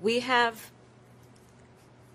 We have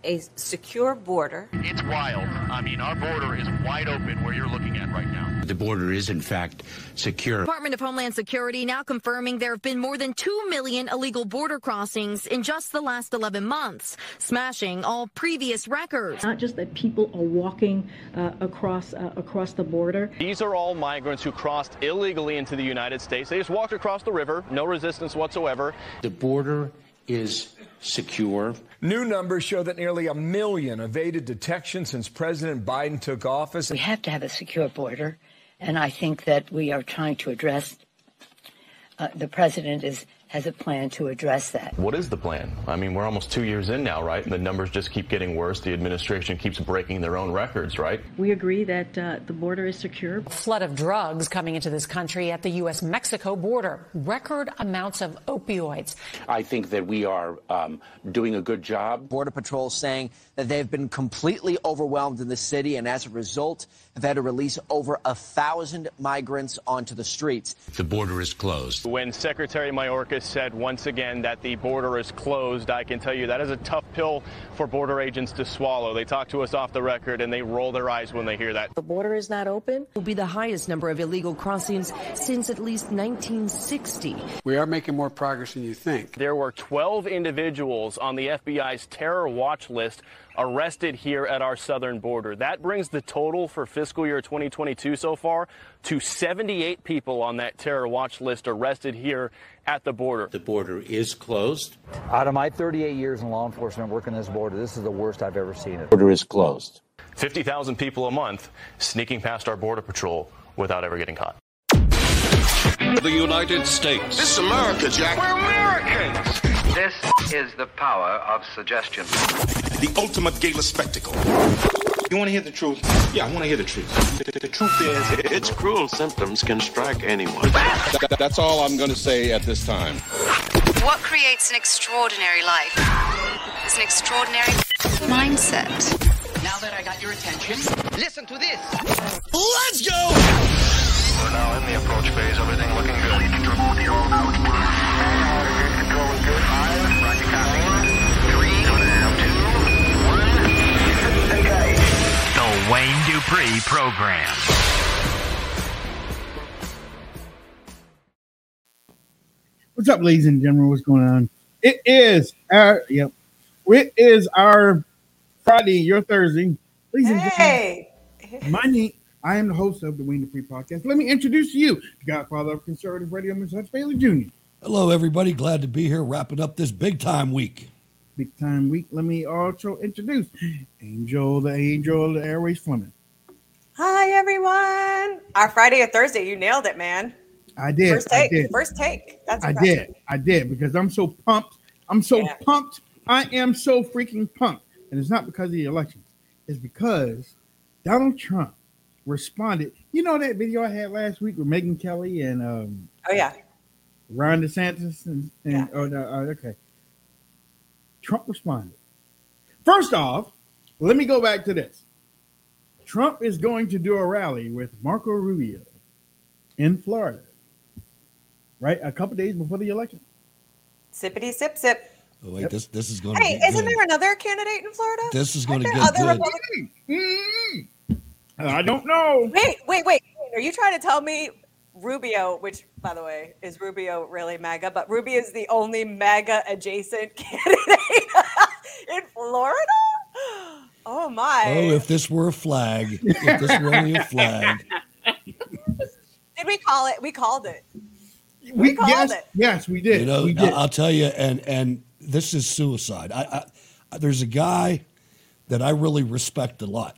a secure border. It's wild. I mean, our border is wide open where you're looking at right now. The border is, in fact, secure. Department of Homeland Security now confirming there have been more than 2 million illegal border crossings in just the last 11 months, smashing all previous records. Not just that people are walking uh, across uh, across the border. These are all migrants who crossed illegally into the United States. They just walked across the river, no resistance whatsoever. The border is secure. New numbers show that nearly a million evaded detection since President Biden took office. We have to have a secure border, and I think that we are trying to address. Uh, the president is has a plan to address that. What is the plan? I mean, we're almost two years in now, right? And the numbers just keep getting worse. The administration keeps breaking their own records, right? We agree that uh, the border is secure. Flood of drugs coming into this country at the U.S. Mexico border. Record amounts of opioids. I think that we are um, doing a good job. Border Patrol saying that they've been completely overwhelmed in the city and as a result have had to release over a thousand migrants onto the streets. The border is closed. When Secretary Mayorkas said once again that the border is closed, I can tell you that is a tough pill for border agents to swallow. They talk to us off the record and they roll their eyes when they hear that. The border is not open. Will be the highest number of illegal crossings since at least 1960. We are making more progress than you think. There were 12 individuals on the FBI's terror watch list arrested here at our southern border. That brings the total for fiscal year 2022 so far to 78 people on that terror watch list arrested here at the border. The border is closed. Out of my 38 years in law enforcement working this border, this is the worst I've ever seen it. Border is closed. 50,000 people a month sneaking past our border patrol without ever getting caught. The United States. This is America, Jack. We're Americans. This is the power of suggestion. The ultimate gala spectacle. You want to hear the truth? Yeah, I want to hear the truth. The, the, the truth is, its cruel symptoms can strike anyone. That, that's all I'm going to say at this time. What creates an extraordinary life is an extraordinary mindset. Now that I got your attention, listen to this. Let's go! We're now in the approach phase. Everything looking The Wayne Dupree Program. What's up, ladies and gentlemen? What's going on? It is our yep. It is our Friday, your Thursday. Ladies and hey. gentlemen, my name. I am the host of the Wayne Dupree Podcast. Let me introduce you, the Godfather of Conservative Radio, Mr. Hutch Bailey Jr. Hello, everybody. Glad to be here, wrapping up this big time week. Big time week. Let me also introduce Angel, the Angel of the Airways Fleming. Hi, everyone. Our Friday or Thursday, you nailed it, man. I did. First take. Did. First take. That's I impressive. did. I did because I'm so pumped. I'm so Yeah. pumped. I am so freaking pumped. And it's not because of the election. It's because Donald Trump responded. You know that video I had last week with Megyn Kelly and um, Oh, yeah. Ron DeSantis and, and oh no, oh, okay. Trump responded. First off, let me go back to this. Trump is going to do a rally with Marco Rubio in Florida, right? A couple days before the election. Sippity sip sip. Oh, wait, this this is going to Hey, get isn't good. there another candidate in Florida? This is going to Aren't get good. Republicans? Mm. I don't know. Wait, wait, wait. Are you trying to tell me Rubio, which by the way is Rubio really MAGA, but Rubio is the only MAGA adjacent candidate in Florida? Oh my! Oh, if this were a flag, if this were only a flag. Did we call it? We called it. We, called yes, it. yes, we did. You know, we did. I'll tell you, and and this is suicide. I, I there's a guy that I really respect a lot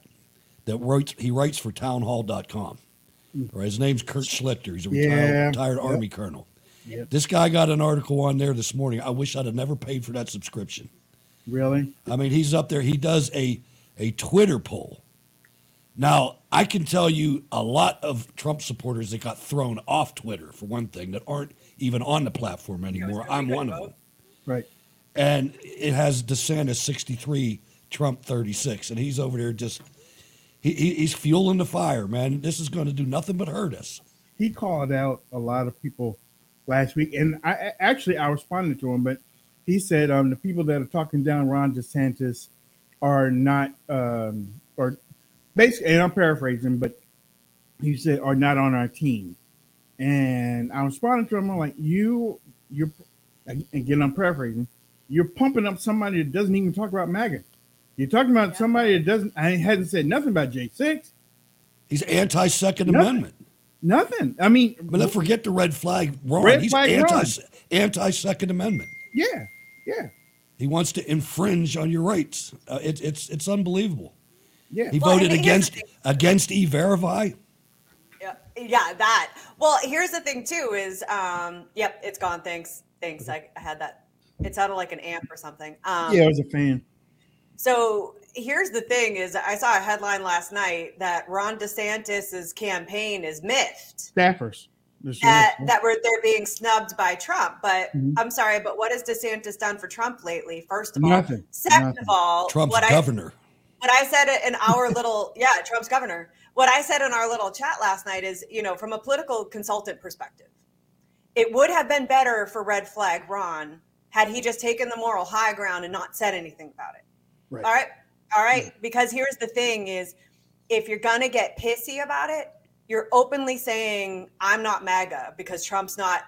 that writes. He writes for townhall.com. Right, his name's Kurt Schlichter. He's a Yeah, retired, retired yep. Army colonel. Yep. This guy got an article on there this morning. I wish I'd have never paid for that subscription. Really? I mean, he's up there. He does a a Twitter poll. Now, I can tell you a lot of Trump supporters that got thrown off Twitter for one thing that aren't even on the platform anymore. I'm one of them. Right. And it has DeSantis 63, Trump 36, and he's over there just he, he, he's fueling the fire, man. This is going to do nothing but hurt us. he called out a lot of people last week, and I I- actually I responded to him, but he said um, the people that are talking down Ron DeSantis are not, um, or basically, and I'm paraphrasing, but he said are not on our team, and I responded to him. I'm like, you, you're, again, I'm paraphrasing. You're pumping up somebody that doesn't even talk about MAGA. You're talking about somebody that doesn't. I hadn't said nothing about J six. He's anti Second Amendment. Nothing. I mean, But let's forget the red flag Ron. Red he's flag anti Ron. anti Second Amendment. yeah, yeah, He wants to infringe on your rights. Uh, it, it's it's unbelievable. yeah. He Well, voted against against E Verify. Yeah, yeah, that. Well, here's the thing too: is um, yep, it's gone. Thanks, thanks. I, I had that. It sounded like an amp or something. Um, yeah, I was a fan. So here's the thing: is I saw a headline last night that Ron DeSantis's campaign is miffed Staffers. That that were they're being snubbed by Trump. But Mhm. I'm sorry, but what has DeSantis done for Trump lately? First of all, Nothing. second Nothing. of all, Trump's what I governor. what I said in our little yeah, Trump's governor. What I said in our little chat last night is, you know, from a political consultant perspective, it would have been better for Red Flag Ron had he just taken the moral high ground and not said anything about it. Right. All right. All right. Because here's the thing is if you're gonna get pissy about it, you're openly saying, I'm not MAGA because Trump's not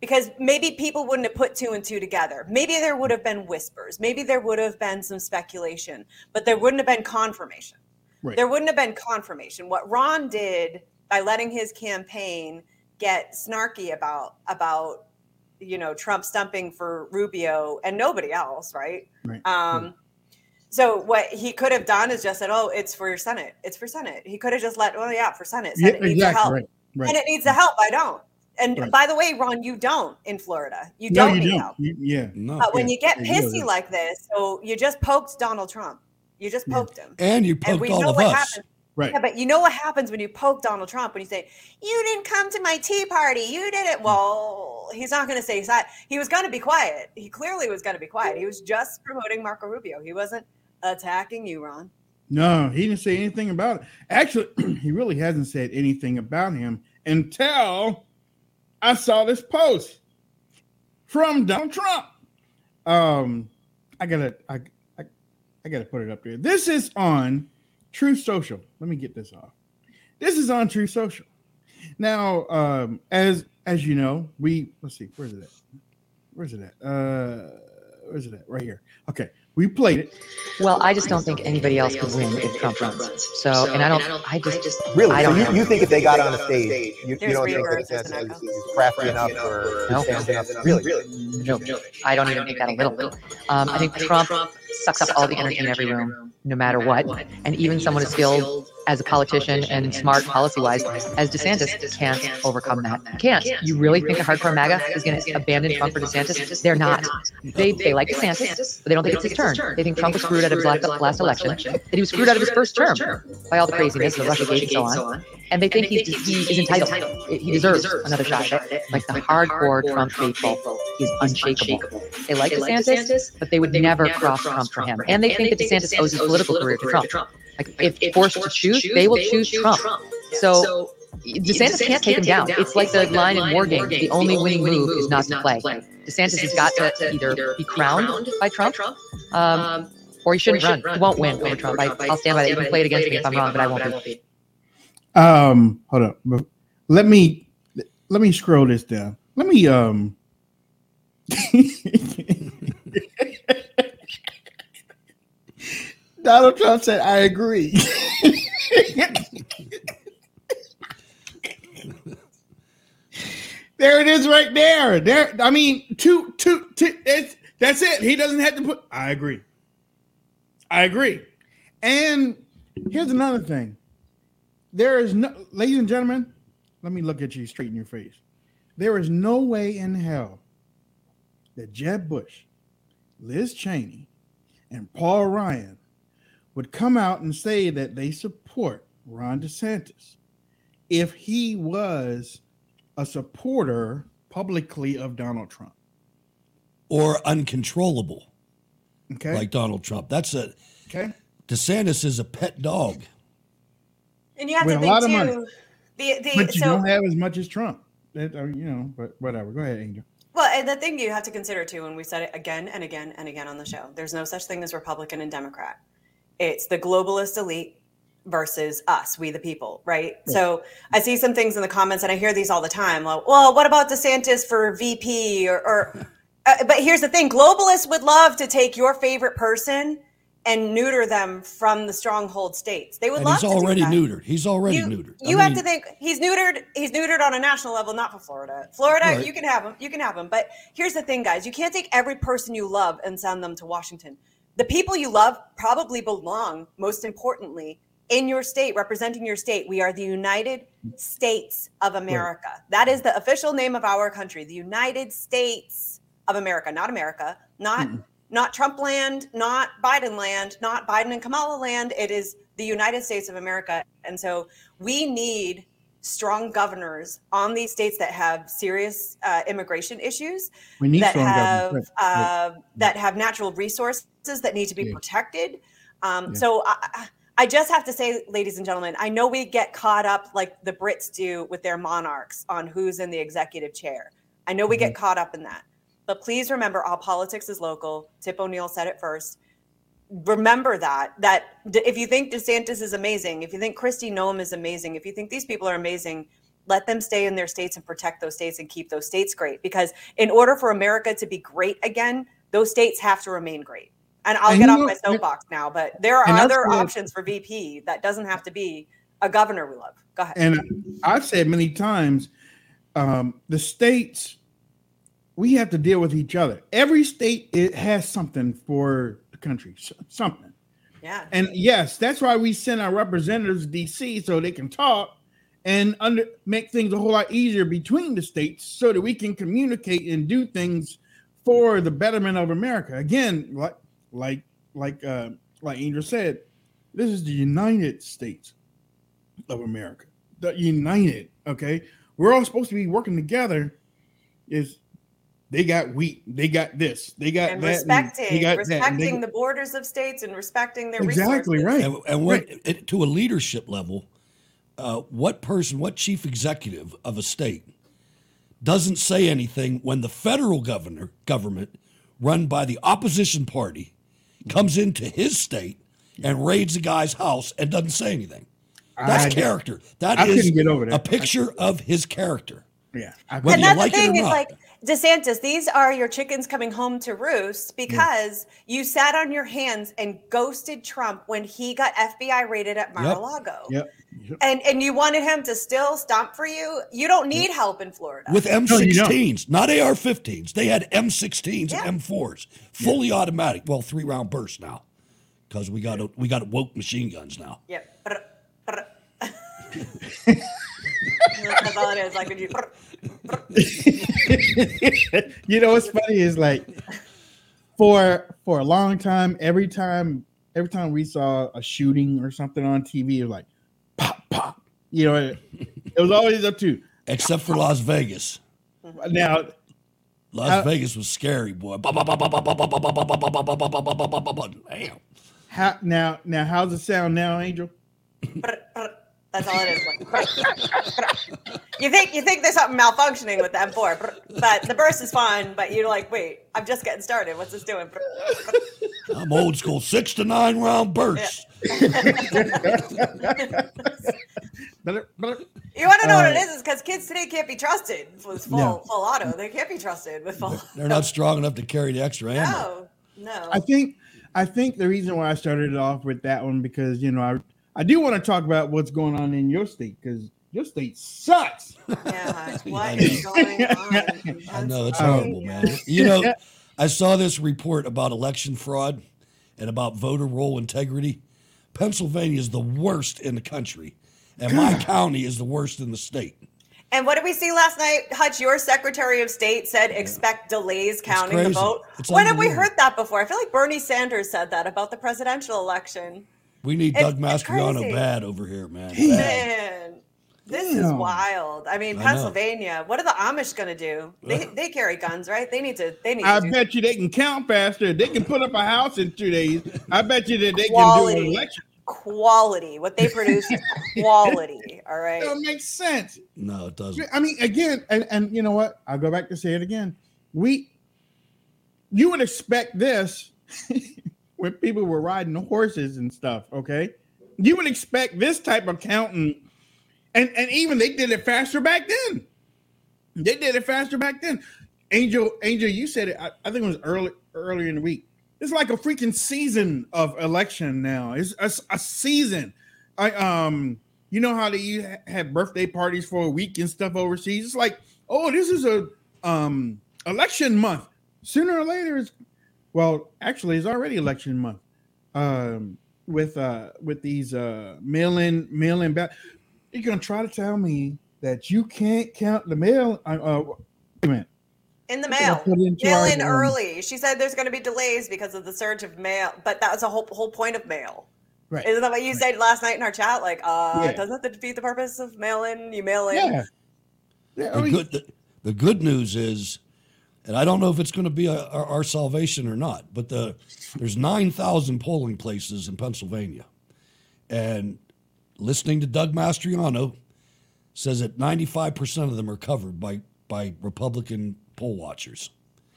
because maybe people wouldn't have put two and two together. Maybe there would have been whispers. Maybe there would have been some speculation, but there wouldn't have been confirmation. Right. There wouldn't have been confirmation. What Ron did by letting his campaign get snarky about about you know Trump stumping for Rubio and nobody else, right? Right. Um, so what he could have done is just said, "Oh, it's for your Senate. It's for Senate." He could have just let, "Oh yeah, for Senate. Yeah, Senate needs the exactly. help, Right. Right. and it needs the help. I don't." And Right. by the way, Ron, you don't in Florida. You don't you need don't. help. You- yeah. No. But when you get pissy don't. like this, so you just poked Donald Trump. You just Yeah. poked him. And you And poked we all know of what us. happens. Right. Yeah, but you know what happens when you poke Donald Trump when you say, You didn't come to my tea party. You did it. Mm. Well, he's not going to say that. He was going to be quiet. He clearly was going to be quiet. He was just promoting Marco Rubio. He wasn't attacking you, Ron. No, he didn't say anything about it. Actually, he really hasn't said anything about him until I saw this post from Donald Trump. Um, I gotta, I, I, I gotta put it up there. This is on Truth Social. Let me get this off. This is on Truth Social. Now, um, as as you know, we let's see, where's it at? Where's it at? Uh, where's it at? Right here. Okay, we played it. Well, I just don't think anybody else could win if Trump runs. So, and I don't, I just, Really? I So don't you, you think if they got on a stage, you, you don't think that there's an DeSantis echo. is crafty enough or No. stand enough? Really? No, I don't even think that a little. Um, I think Trump sucks up all the energy in every room, no matter what. And even someone as skilled as a politician and smart policy-wise as DeSantis can't overcome that. Can't. You really think a hardcore MAGA is going to abandon Trump for DeSantis? They're not. They they like DeSantis, but they don't think it's his turn. They think Trump was screwed out of his last, last election. That he was screwed out of his first term by all the craziness, the Russia Gate and so on. And they think he's, he is entitled. He deserves another shot at it. Like the hardcore Trump faithful, he's unshakable. They like DeSantis, but they would never cross Trump for him. And they think that DeSantis owes his political career to Trump. Like if forced to choose, they will choose Trump. So DeSantis can't take him down. It's like the line in War Games: the only winning move is not to play. DeSantis has got to either be crowned by Trump, um, or he shouldn't run. He won't win over Trump. I, I'll stand by that. You can play it against me if I'm wrong, but I won't be. Um, hold up. Let me let me scroll this down. Let me um Donald Trump said, I agree. there it is right there. There, I mean, two, two, two, it's that's it. He doesn't have to put I agree. I agree. And here's another thing. There is no ladies and gentlemen, let me look at you straight in your face. There is no way in hell that Jeb Bush, Liz Cheney, and Paul Ryan would come out and say that they support Ron DeSantis if he was a supporter publicly of Donald Trump. Or uncontrollable, Okay. like Donald Trump. That's a okay. DeSantis is a pet dog. And you have With to a think lot of too. money. The, the, But you so, don't have as much as Trump. That, uh, you know, but whatever. Go ahead, Angel. Well, and the thing you have to consider too, and we said it again and again and again on the show, there's no such thing as Republican and Democrat. It's the globalist elite versus us, we the people, right? So I see some things in the comments, and I hear these all the time. Like, well, what about DeSantis for VP? Or, or uh, but here's the thing: globalists would love to take your favorite person and neuter them from the stronghold states. They would And love he's already neutered. He's already you, neutered. I You have mean, to think he's neutered. He's neutered on a national level, not for Florida. Florida, Right. you can have him. You can have him. But here's the thing, guys: you can't take every person you love and send them to Washington. The people you love probably belong, most importantly, in your state, representing your state. We are the United States of America. That is the official name of our country, the United States of America, not America, not not Trump land, not Biden land, not Biden and Kamala land. It is the United States of America. And so we need strong governors on these states that have serious uh, immigration issues, We need that have right, uh, that have natural resources that need to be Yeah. protected. Um, Yeah. So I, I- just have to say, ladies and gentlemen, I know we get caught up like the Brits do with their monarchs on who's in the executive chair. I know we get caught up in that. But please remember, all politics is local. Tip O'Neill said it first. Remember that that if you think DeSantis is amazing, if you think Kristi Noem is amazing, if you think these people are amazing, let them stay in their states and protect those states and keep those states great. Because in order for America to be great again, those states have to remain great. And I'll And get off know- my soapbox now, but there are other what- options for VP that doesn't have to be a governor we love. Go ahead. And I've said many times, um, the states, we have to deal with each other. Every state it has something for the country, something. yeah. And yes, that's why we send our representatives to DC so they can talk and under make things a whole lot easier between the states so that we can communicate and do things for the betterment of America. Again, like like like uh like Angel said, this is the United States of America. The United, okay? We're all supposed to be working together. Is they got wheat, they got this, they got and that, respecting, they got that, and they respecting got- the borders of states and respecting their Exactly resources. right. And, and what it, to a leadership level, uh, what person, what chief executive of a state doesn't say anything when the federal governor government, run by the opposition party, comes into his state and raids a guy's house and doesn't say anything? That's I- character. That I is get over that. a picture of his character. Yeah, I Whether and you that's like the it or thing is like DeSantis, these are your chickens coming home to roost hmm. because you sat on your hands and ghosted Trump when he got FBI raided at Mar-a-Lago. Yep. And and you wanted him to still stomp for you. You don't need help in Florida. with No, you don't. M16s, not AR-15s. They had M16s and M4s, fully automatic. Well, three round bursts now, because we got a, we got woke machine guns now. Yep. Brr, brr. That's all it is. Like when you. You know what's funny is like for for a long time, every time every time we saw a shooting or something on TV, it was like pop pop. You know, it, it was always up to Except for Las Vegas. now. Las How- Vegas was scary, boy. Damn. How now now how's it sound now, Angel? That's all it is. you think you think there's something malfunctioning with the M4, but the burst is fine. But you're like, wait, I'm just getting started. What's this doing? I'm old school, six to nine round bursts. But- but- You want to know what it is? Uh, is? Is because kids today can't be trusted with full No. full auto. They can't be trusted with full. They're not strong enough to carry the extra ammo. No, no. I think I think the reason why I started it off with that one because you know I I do want to talk about what's going on in your state because your state sucks. Yeah, what is going on? I know it's Oh. horrible, man. You know, I saw this report about election fraud and about voter roll integrity. Pennsylvania is the worst in the country, and my county is the worst in the state. And what did we see last night? Hutch, your Secretary of State said expect delays counting the vote. It's when have we heard that before? I feel like Bernie Sanders said that about the presidential election. We need It's- Doug it's Mastriano bad over here, man. Bad. Man, this is wild. I mean, I know. Pennsylvania. What are the Amish going to do? They they carry guns, right? They need to. They need. I to do bet you they can count faster. They can put up a house in two days. I bet you that they can do Quality. an election. quality. What they produce is quality. All right. That makes sense. No, it doesn't. I mean, again, and, and you know what? I'll go back to say it again. We, you would expect this when people were riding horses and stuff. Okay, you would expect this type of counting, and and even they did it faster back then. They did it faster back then. Angel, Angel, you said it. I, I think it was early earlier in the week. It's like a freaking season of election now. It's a, a season. I um, you know how they have birthday parties for a week and stuff overseas. It's like, oh, this is a um election month. Sooner or later, it's well, actually, it's already election month. Um, with uh with these uh mail-in mail-in ballot. You're gonna try to tell me that you can't count the mail? Uh, uh wait a minute. In the I think I mail, put it into mail in early. She said there's going to be delays because of the surge of mail, but that was the whole whole point of mail. Right. Isn't that what you said last night in our chat? Like, uh, Yeah. doesn't that defeat the purpose of mail in? You mail in. Yeah. Yeah, The good, the, the good news is, and I don't know if it's going to be a, our, our salvation or not, but the there's nine thousand polling places in Pennsylvania, and listening to Doug Mastriano says that ninety five percent of them are covered by by Republican poll watchers.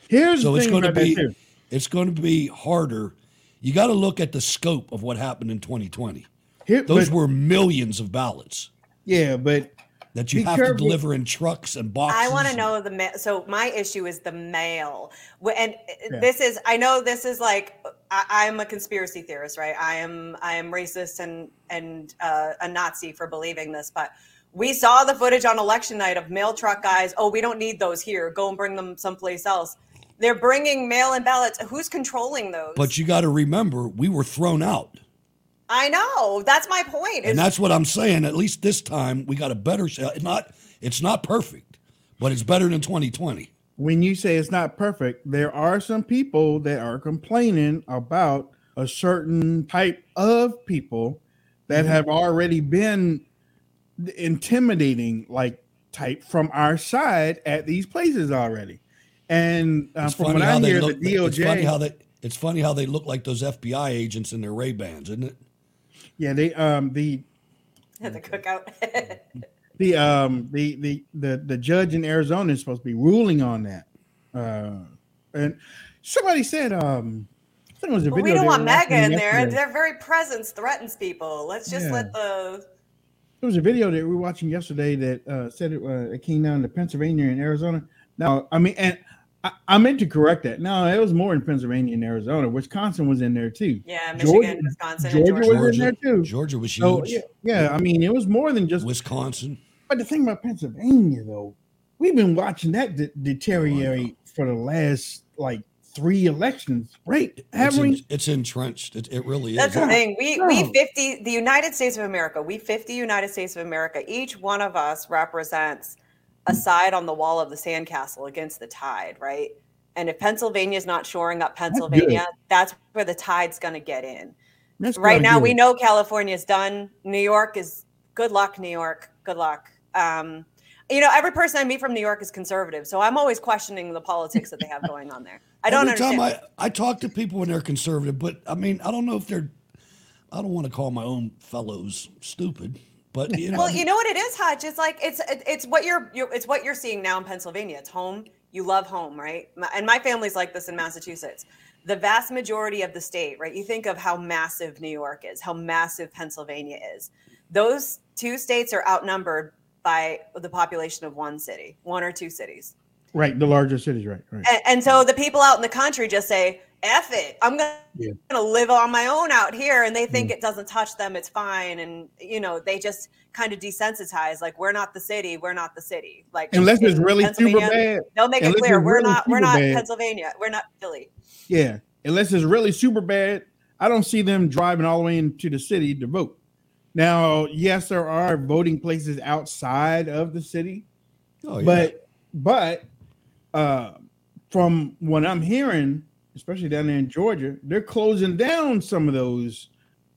Here's so the it's thing going to be it's going to be harder. You got to look at the scope of what happened in 2020. Here- Those but- were millions of ballots Yeah, but that you Be have careful. to deliver in trucks and boxes. I want to know the mail. So my issue is the mail, and uh, Yeah. this is. I know this is like I, I'm a conspiracy theorist, right? I am. I am racist and and uh, a Nazi for believing this, but we saw the footage on election night of mail truck guys. Oh, we don't need those here. Go and bring them someplace else. They're bringing mail-in ballots. Who's controlling those? But you got to remember, we were thrown out. I know. That's my point. And is- that's what I'm saying. At least this time, we got a better. It's not. It's not perfect, but it's better than 2020. when you say it's not perfect, there are some people that are complaining about a certain type of people that Mhm. have already been intimidating, like type from our side at these places already. And uh, It's from funny what I how they hear, look. the DOJ, It's funny how they. It's funny how they look like those FBI agents in their Ray Bans, isn't it? Yeah, they um the the cookout. the um the the the the judge in Arizona is supposed to be ruling on that. Uh, and somebody said um I think it was a Well, video. we don't want MAGA watching in there. yesterday. Their very presence threatens people. Let's just Yeah. let the There was a video that we were watching yesterday that uh, said it, uh, it came down to Pennsylvania and Arizona. Now, I mean, and I, I meant to correct that. No, it was more in Pennsylvania and Arizona. Wisconsin was in there too. Yeah, Michigan, Wisconsin, and Georgia, Georgia. was in there too. Georgia was So, huge. yeah, yeah, I mean, it was more than just Wisconsin. But the thing about Pennsylvania, though, we've been watching that de- deteriorate oh, for the last like three elections, right? It's, Haven't we? it's entrenched. It, it really is. That's the thing. We we 50 the United States of America. We 50 United States of America. Each one of us represents a side on the wall of the sandcastle against the tide, right? And if Pennsylvania's not shoring up Pennsylvania, that's, where the tide's going to get in. That's right now, good. we know California's done. New York is good luck. New York, good luck. Um, you know, every person I meet from New York is conservative, so I'm always questioning the politics that they have going on there. I don't Every understand. time I, I talk to people when they're conservative, but I mean, I don't know if they're. I don't want to call my own fellows stupid, but you know, well, you know what it is, Hutch. It's like it's it's what you're, you're it's what you're seeing now in Pennsylvania. It's home. You love home, right? And my family's like this in Massachusetts. The vast majority of the state, right? You think of how massive New York is, how massive Pennsylvania is. Those two states are outnumbered by the population of one city, one or two cities. Right, the larger cities, right? Right. And, and so the people out in the country just say, F it. I'm gonna, Yeah. to live on my own out here. And they think it doesn't touch them. It's fine. And, you know, they just kind of desensitize like, we're not the city. We're not the city. Like, Unless it's in really super bad. They'll make it clear we're really not, we're not bad. Pennsylvania. We're not Philly. Yeah, unless it's really super bad, I don't see them driving all the way into the city to vote. Now, yes, there are voting places outside of the city, Oh, yeah. But but uh, from what I'm hearing, especially down there in Georgia, they're closing down some of those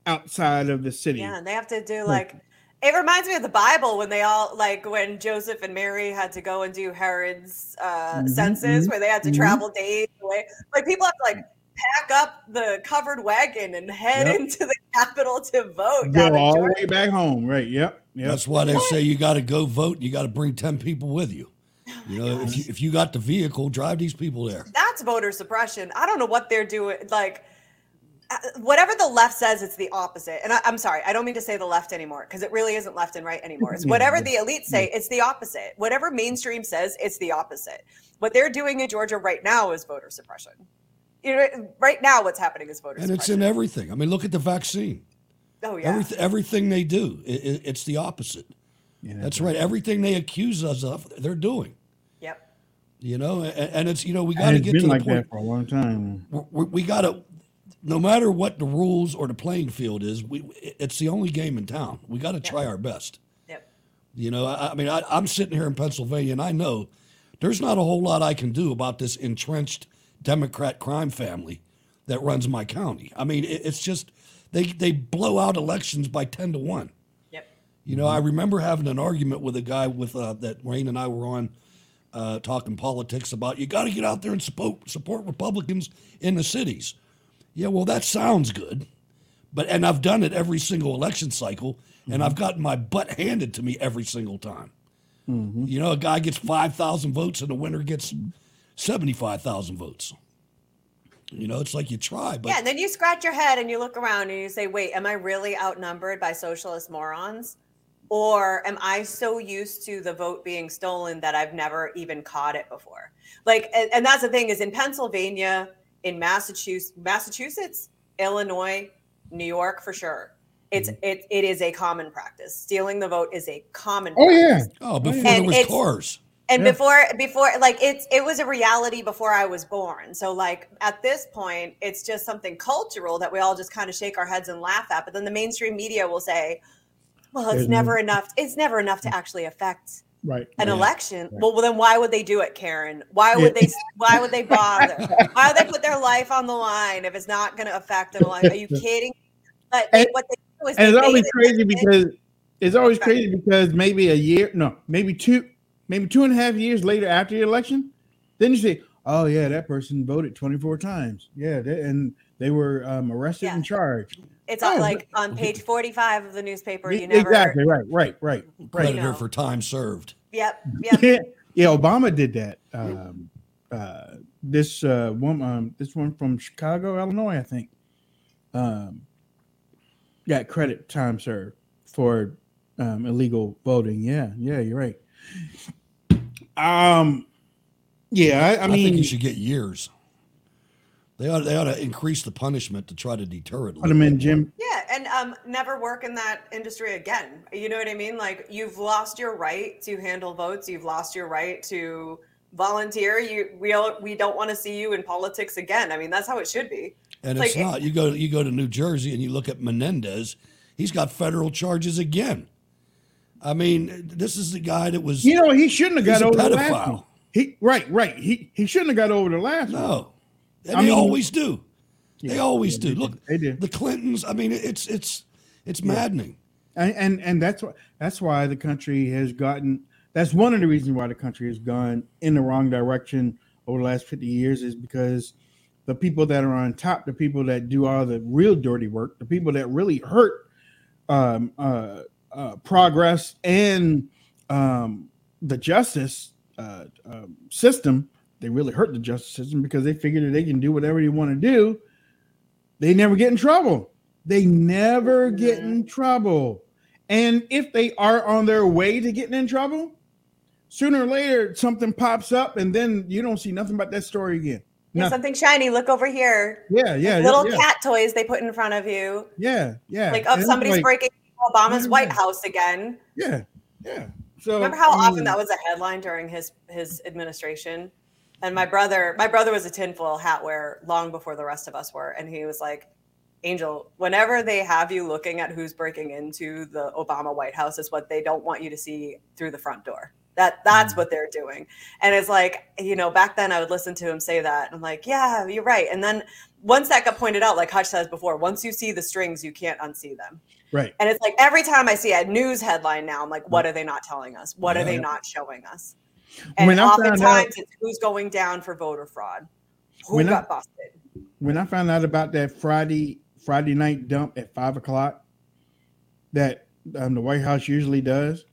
outside of the city. Yeah, and they have to do like it reminds me of the Bible when they all like when Joseph and Mary had to go and do Herod's uh, Mhm, census, mhm, where they had to mhm. travel days away. Like people have to like pack up the covered wagon and head Yep. into the Capitol to vote. Go all the way back home, right? Yep. Yep. That's why they say you got to go vote. You got to bring ten people with you. You know, if you if you got the vehicle, drive these people there. That's voter suppression. I don't know what they're doing. Like, uh, whatever the left says, it's the opposite. And I, I'm sorry, I don't mean to say the left anymore because it really isn't left and right anymore. It's Yeah, whatever yeah, the elites say, it's the opposite. Whatever mainstream says, it's the opposite. What they're doing in Georgia right now is voter suppression. You know, right now, what's happening is voter And it's in everything. I mean, look at the vaccine. oh yeah, Everything, everything they do, i i it's the opposite. that's right. Everything they accuse us of, they're doing. Yep. You know, and, and it's you know we got to get to the like point. that for a long time. we, we got to, no matter what the rules or the playing field is, we it's the only game in town. We got to try our best. Yep. You know, I, I mean, I, I'm sitting here in Pennsylvania, and I know there's not a whole lot I can do about this entrenched Democrat crime family that runs my county. I mean, it, it's just they they blow out elections by ten to one. Yep. You know, I remember having an argument with a guy with uh, that wayne and I were on uh, talking politics about you got to get out there and support support Republicans in the cities. Yeah, well, that sounds good, but and I've done it every single election cycle, and I've gotten my butt handed to me every single time. You know, a guy gets five thousand votes, and the winner gets seventy five thousand votes. You know, it's like you try, but yeah, and then you scratch your head and you look around and you say, wait, am I really outnumbered by socialist morons? Or am I so used to the vote being stolen that I've never even caught it before? Like, and, and that's the thing is in Pennsylvania, in Massachusetts, Massachusetts, Illinois, New York for sure. It's mm-hmm. it it is a common practice. Stealing the vote is a common Oh yeah. oh, before And there was cars. And Yeah. before before like it's it was a reality before I was born. So like at this point, it's just something cultural that we all just kind of shake our heads and laugh at. But then the mainstream media will say, "Well, it's There's no- never enough. It's never enough to actually affect Right. an Yeah. election." Well, well, then why would they do it, Karen? Why would Yeah. they? Why would they bother? why would they put their life on the line if it's not going to affect an election? Are you kidding? But they, what they do is And it's always it- crazy because it's always crazy because maybe a year, no, maybe two, maybe two and a half years later after the election, then you say, "Oh yeah, that person voted twenty four times. Yeah, they, and they were um, arrested and charged." It's Oh, like on page forty-five of the newspaper. You never. exactly right, right, right, right. Creditor for time served. Yep. Yep. yeah, yeah, Obama did that. Um, uh, this uh, one, um, this one from Chicago, Illinois, I think, um, got credit time served for um, illegal voting. Yeah, yeah, you're right. Um, yeah, I, I mean, think you should get years. They ought, they ought to increase the punishment to try to deter it. a put little them in bit Jim. Yeah, and um, never work in that industry again. You know what I mean? Like you've lost your right to handle votes. You've lost your right to volunteer. You we all, we don't want to see you in politics again. I mean, that's how it should be. And Like, it's not. You go you go to New Jersey and you look at Menendez. He's got federal charges again. I mean, this is the guy that was. You know, he shouldn't have got a over the last one. He right, right. He he shouldn't have got over the last one. And I they mean- always do. They Yeah, always yeah, do. they Look, They do. the Clintons. I mean, it's it's it's maddening. and and and that's why that's why the country has gotten that's one of the reasons why the country has gone in the wrong direction over the last 50 years is because the people that are on top the people that do all the real dirty work the people that really hurt um, uh, uh, progress and um, the justice uh, um, system they really hurt the justice system because they figure that they can do whatever they want to do they never get in trouble they never get in mm-hmm. trouble. And if they are on their way to getting in trouble, sooner or later something pops up and then you don't see nothing about that story again. Yeah, Nothing. something shiny. Look over here. Yeah, yeah, Like little yeah. cat toys they put in front of you. Yeah, yeah. Like, oh, And somebody's like- breaking Obama's Yeah. White House again. Yeah, yeah. So Remember how I often mm. that was a headline during his his administration? And my brother, my brother was a tinfoil hat wearer long before the rest of us were, and he was like, "Angel, whenever they have you looking at who's breaking into the Obama White House, is what they don't want you to see through the front door. That that's mm. what they're doing. And it's like, you know, back then I would listen to him say that. And I'm like, yeah, you're right. And then once that got pointed out, like Hutch says before, once you see the strings, you can't unsee them. Right. And it's like every time I see a news headline now, I'm like, what mm. are they not telling us? What are they not showing us? And When oftentimes out- it's who's going down for voter fraud, who When I- got busted. when I found out about that Friday Friday night dump at five o'clock that um, the White House usually does,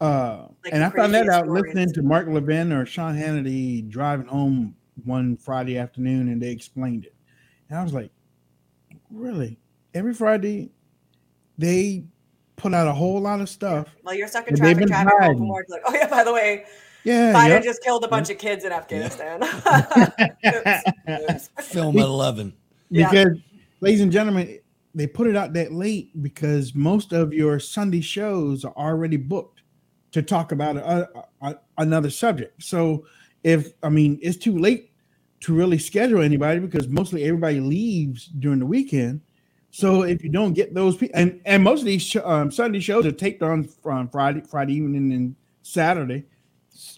uh, Like and I found that out listening to Mark Levin or Sean Hannity driving home one Friday afternoon, and they explained it, and I was like, really? Every Friday, they put out a whole lot of stuff. Well, you're stuck in traffic, driving home hiding. from work. Like, oh yeah, by the way, Yeah, Biden yep. just killed a bunch of kids in Afghanistan. Film at 11. Yeah. because ladies and gentlemen they put it out that late because most of your sunday shows are already booked to talk about a, a- a- another subject so if i mean it's too late to really schedule anybody because mostly everybody leaves during the weekend so if you don't get those people and, and most of these sh- um, sunday shows are taped on from friday friday evening and saturday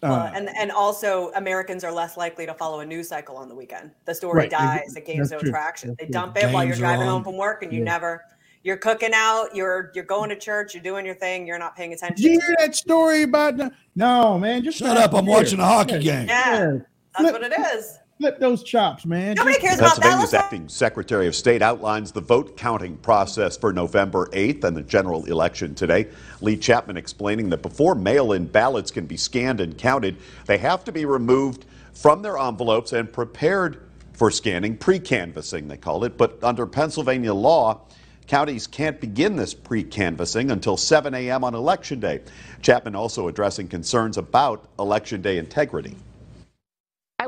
Well, Uh, and and also Americans are less likely to follow a news cycle on the weekend. The story Right. dies, it gains That's no true. traction. That's They true. dump it while you're driving home from work, and you Yeah. never. You're cooking out. You're you're going to church. You're doing your thing. You're not paying attention. Did you hear that story about the, no man just Shut up, I'm watching a hockey game. Yeah, that's what it is. Flip those chops man Nobody Just- cares about that. Pennsylvania's acting Secretary of State outlines the vote counting process for November 8th and the general election today. Leigh Chapman explaining that before mail in ballots can be scanned and counted, they have to be removed from their envelopes and prepared for scanning, pre canvassing, they call it. But under Pennsylvania law, counties can't begin this pre canvassing until 7 a.m. on Election Day. Chapman also addressing concerns about Election Day integrity.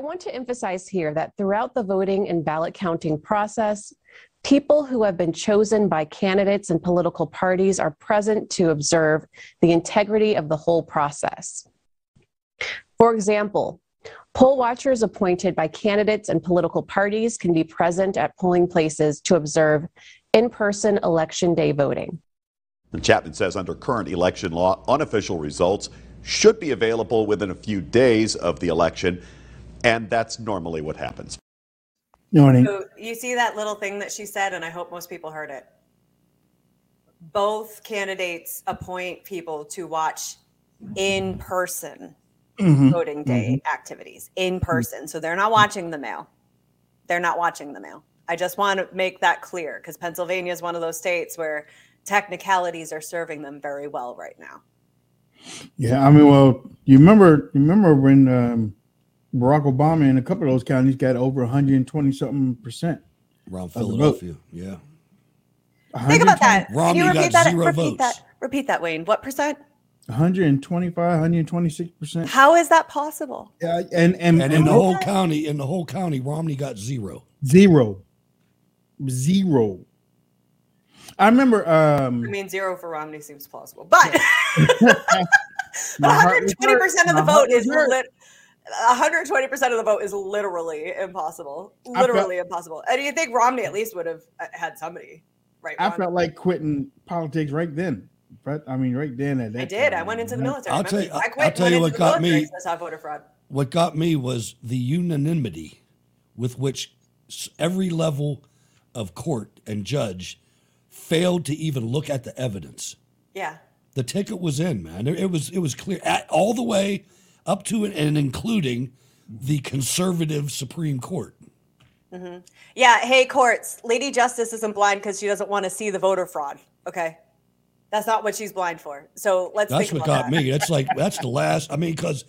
I want to emphasize here that throughout the voting and ballot counting process, people who have been chosen by candidates and political parties are present to observe the integrity of the whole process. For example, poll watchers appointed by candidates and political parties can be present at polling places to observe in person election day voting. Chapman says under current election law, unofficial results should be available within a few days of the election, and that's normally what happens. You know what I mean? So you see that little thing that she said, and I hope most people heard it. Both candidates appoint people to watch in person Mhm. voting day activities in person. So they're not watching the mail. They're not watching the mail. I just want to make that clear because Pennsylvania is one of those states where technicalities are serving them very well right now. Yeah, I mean, well, you remember, you remember when um, Barack Obama in a couple of those counties got over 120 something percent Around of the vote. Philadelphia. Yeah. Think about that. Can Romney you got repeat that? zero repeat votes. that. Repeat that, Wayne. What percent? 125, 126 percent. How is that possible? Yeah, and and, And in the whole county, in the whole county, Romney got zero. zero, zero. I remember. Um, I mean, zero for Romney seems plausible, but my 120 percent of the hurt. My heart vote is was hurt. lit. 120 percent of the vote is literally impossible. I felt- Literally impossible. And you think Romney at least would have uh, had somebody, right? I Romney? felt like quitting politics right then. But I mean, right then at that. I did. I went into the military. I'll tell you- I I'll tell you what got me- because I voter fraud. What got me was the unanimity with which every level of court and judge failed to even look at the evidence. Yeah. The ticket was in, man. It, it was it was clear at, all the way up to and, including the conservative Supreme Court. hmm Yeah. Hey, courts. Lady Justice isn't blind because she doesn't want to see the voter fraud. Okay. That's not what she's blind for. So let's That's what got that. me. That's like that's the last. I mean, because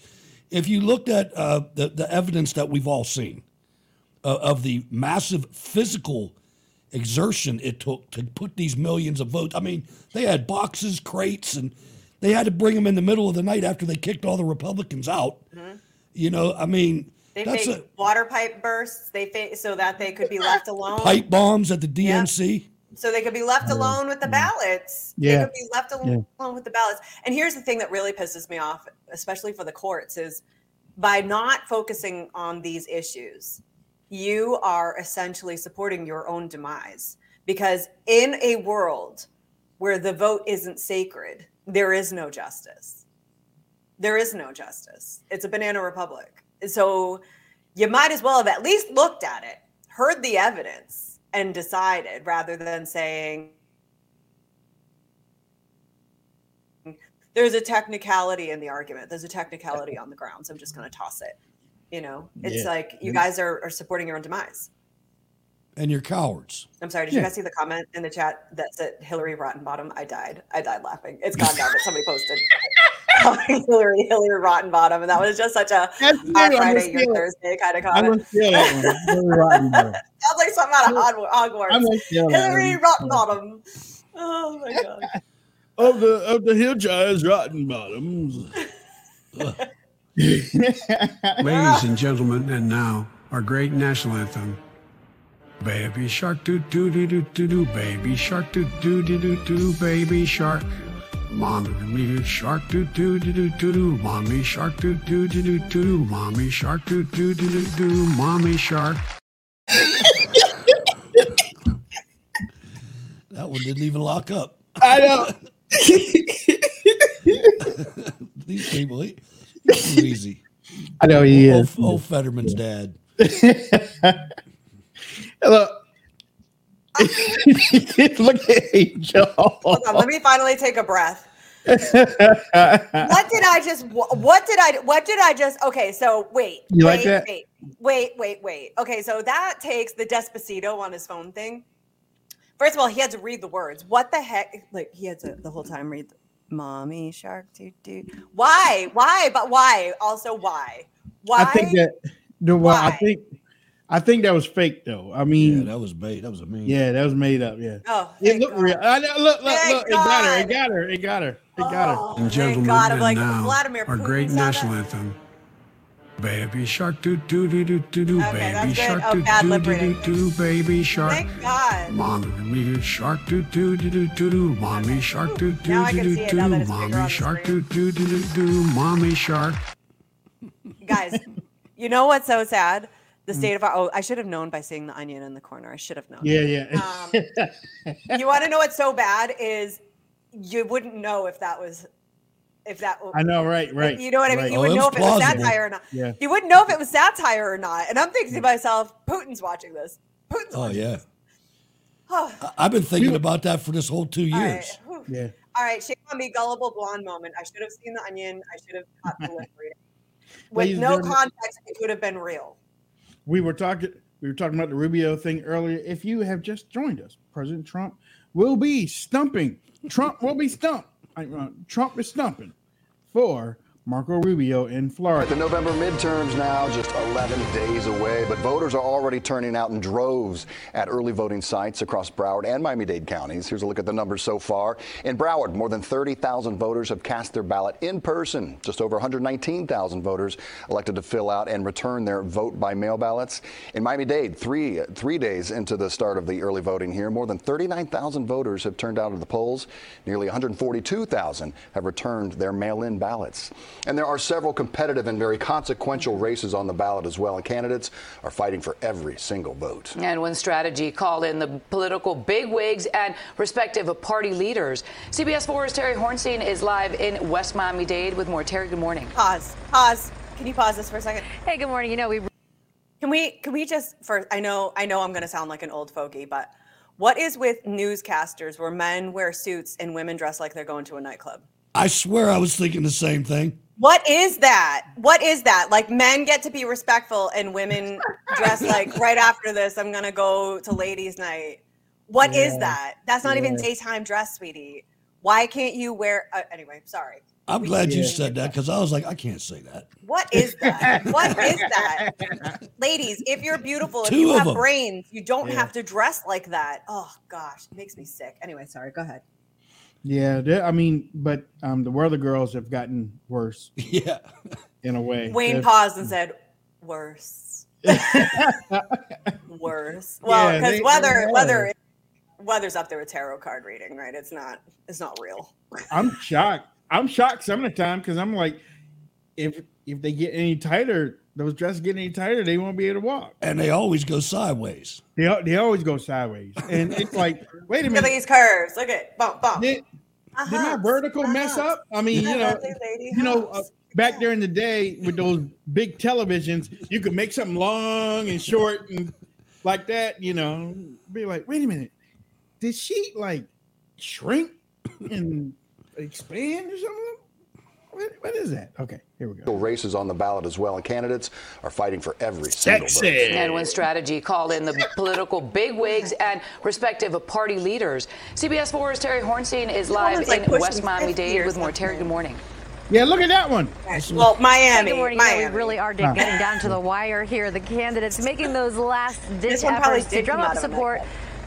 if you looked at uh, the the evidence that we've all seen uh, of the massive physical exertion it took to put these millions of votes. I mean, they had boxes, crates, and they had to bring them in the middle of the night after they kicked all the Republicans out. You know, I mean, Mm-hmm. They that's faked water pipe bursts. They fa- so that they could be left alone. pipe bombs at the DNC. So they could be left alone with the ballots. They Yeah. could be left alone with the ballots. And here's the thing that really pisses me off, especially for the courts, is by not focusing on these issues, you are essentially supporting your own demise. Because in a world where the vote isn't sacred, there is no justice. there is no justice. It's a banana republic. So you might as well have at least looked at it, heard the evidence, and decided rather than saying there's a technicality in the argument. There's a technicality on the grounds. I'm just going to toss it. You know, it's Yeah. like you guys are, are supporting your own demise. And you're cowards. I'm sorry. Did you guys see the comment in the chat that said Hillary Rottenbottom? I died. I died laughing. It's gone now, but somebody posted Hillary Hillary Rottenbottom, and that was just such a That's our good. I'm gonna Friday, your. Thursday kind of I'm comment. gonna that one. Hillary Rottenbottom. Sounds like something out of Hogwarts. I'm gonna Hogwarts. steal that Hillary one. Rottenbottom. Oh my god. Of the of the hill giants, rotten bottoms. Ladies and gentlemen, and now our great national anthem. Baby shark doo doo doo doo doo doo baby shark doo doo doo doo doo baby shark. Mommy shark doo doo doo doo doo doo mommy shark doo doo doo doo doo doo mommy shark doo doo doo doo doo mommy shark. That one didn't even lock up. I know. These people, he, he's too easy. I know he old, is. Old Fetterman's dad. Look. Look at Angel. Hold on, let me finally take a breath. what did I just? What did I? What did I just? Okay, so wait, You wait, like that? wait, wait, wait, wait. Okay, so that takes the Despacito on his phone thing. First of all, he had to read the words. What the heck? Like he had to the whole time read. The, Mommy shark doo doo. Why? Why? But why? Also, why? Why? I think that no, well, I think I think that was fake though. I mean, Yeah, that was bait. That was a mean. yeah, that was made up. Yeah, Oh, it looked real. I know, look, look, Thank look. It got her. It Oh, got her. It got her. It got her. And gentlemen, God, I'm and like, now Vladimir our great Putin saw national anthem. Baby shark doo doo doo doo doo doo Okay, baby shark Oh, doo bad doo lip doo doo doo baby shark. Thank God. Mommy shark doo doo doo doo doo doo mommy shark doo doo Now I doo doo see it now that doo mommy shark doo doo doo doo doo mommy shark. guys you know what's so sad Mm. The state of our oh i should have known by seeing the onion in the corner. I should have known. Yeah, yeah. Um, you want to know what's so bad is you wouldn't know if that was if that I know, right, right. you know what i mean? right. you wouldn't know if it was satire or not. Yeah. you wouldn't know if it was satire or not. And i'm thinking to myself putin's watching this. Putin's Oh yeah. oh, I- I've been thinking about that for this whole two years. right. Yeah. all right. Shame on me. Gullible blonde moment. I should have seen the onion. I should have caught the lip reading with Ladies no context it would have been real we were talking we were talking about the Rubio thing earlier. If you have just joined us, President Trump will be stumping. Trump will be stumped. Trump is stumping for Marco Rubio in Florida. The November midterms now just 11 days away, but voters are already turning out in droves at early voting sites across Broward and Miami-Dade counties. Here's a look at the numbers so far. In Broward, more than 30,000 voters have cast their ballot in person. Just over 119,000 voters elected to fill out and return their vote by mail ballots. In Miami-Dade, three three days into the start of the early voting here, more than 39,000 voters have turned out of the polls. Nearly 142,000 have returned their mail-in ballots. And there are several competitive and very consequential races on the ballot as well, and candidates are fighting for every single vote. And when strategy called in the political bigwigs and respective party leaders. CBS 4's Terry Hornstein is live in West Miami Dade with more. Terry, good morning. Pause. Pause. Can you pause this for a second? Hey, good morning. You know, we Can we can we just first I know I know I'm gonna sound like an old fogey, but what is with newscasters where men wear suits and women dress like they're going to a nightclub? I swear I was thinking the same thing. What is that? What is that? Like men get to be respectful and women dress like right after this, I'm gonna go to ladies' night. What is Yeah. that? That's not even daytime dress, sweetie. Why can't you wear uh, anyway, sorry. I'm We- glad you said that because I was like, I can't say that. What is that? what is that? Ladies, if you're beautiful, if you have them. brains, you don't Yeah. have to dress like that. Oh gosh, it makes me sick. Anyway, sorry, go ahead. Yeah, I mean, but um, the weather girls have gotten worse. Yeah, in a way. Wayne They're- paused and said, worse. worse. Well, because they- weather, weather, weather's up there with tarot card reading, right? It's not, it's not real. I'm shocked. I'm shocked some of the time because I'm like, if if they get any tighter, those dresses get any tighter, they won't be able to walk. And they always go sideways. They they always go sideways, and it's like, wait a Look at minute. these curves. Look at bump, bump. Did, did my vertical mess up? I mean, you know, you know, uh, back there in the day with those big televisions, you could make something long and short and like that. You know, be like, wait a minute, did she like shrink and expand or something? What, what is that? Okay, here we go. Races on the ballot as well, and candidates are fighting for every single vote. And when strategy called in the political bigwigs and respective party leaders. CBS 4's Terry Hornstein is live like, in West Miami-Dade or with more. Terry, good morning. Yeah, look at that one. Well, Miami. Good morning. You know, Miami. we really are getting down to the wire here. The candidates making those last ditch This one probably efforts to drum up out of support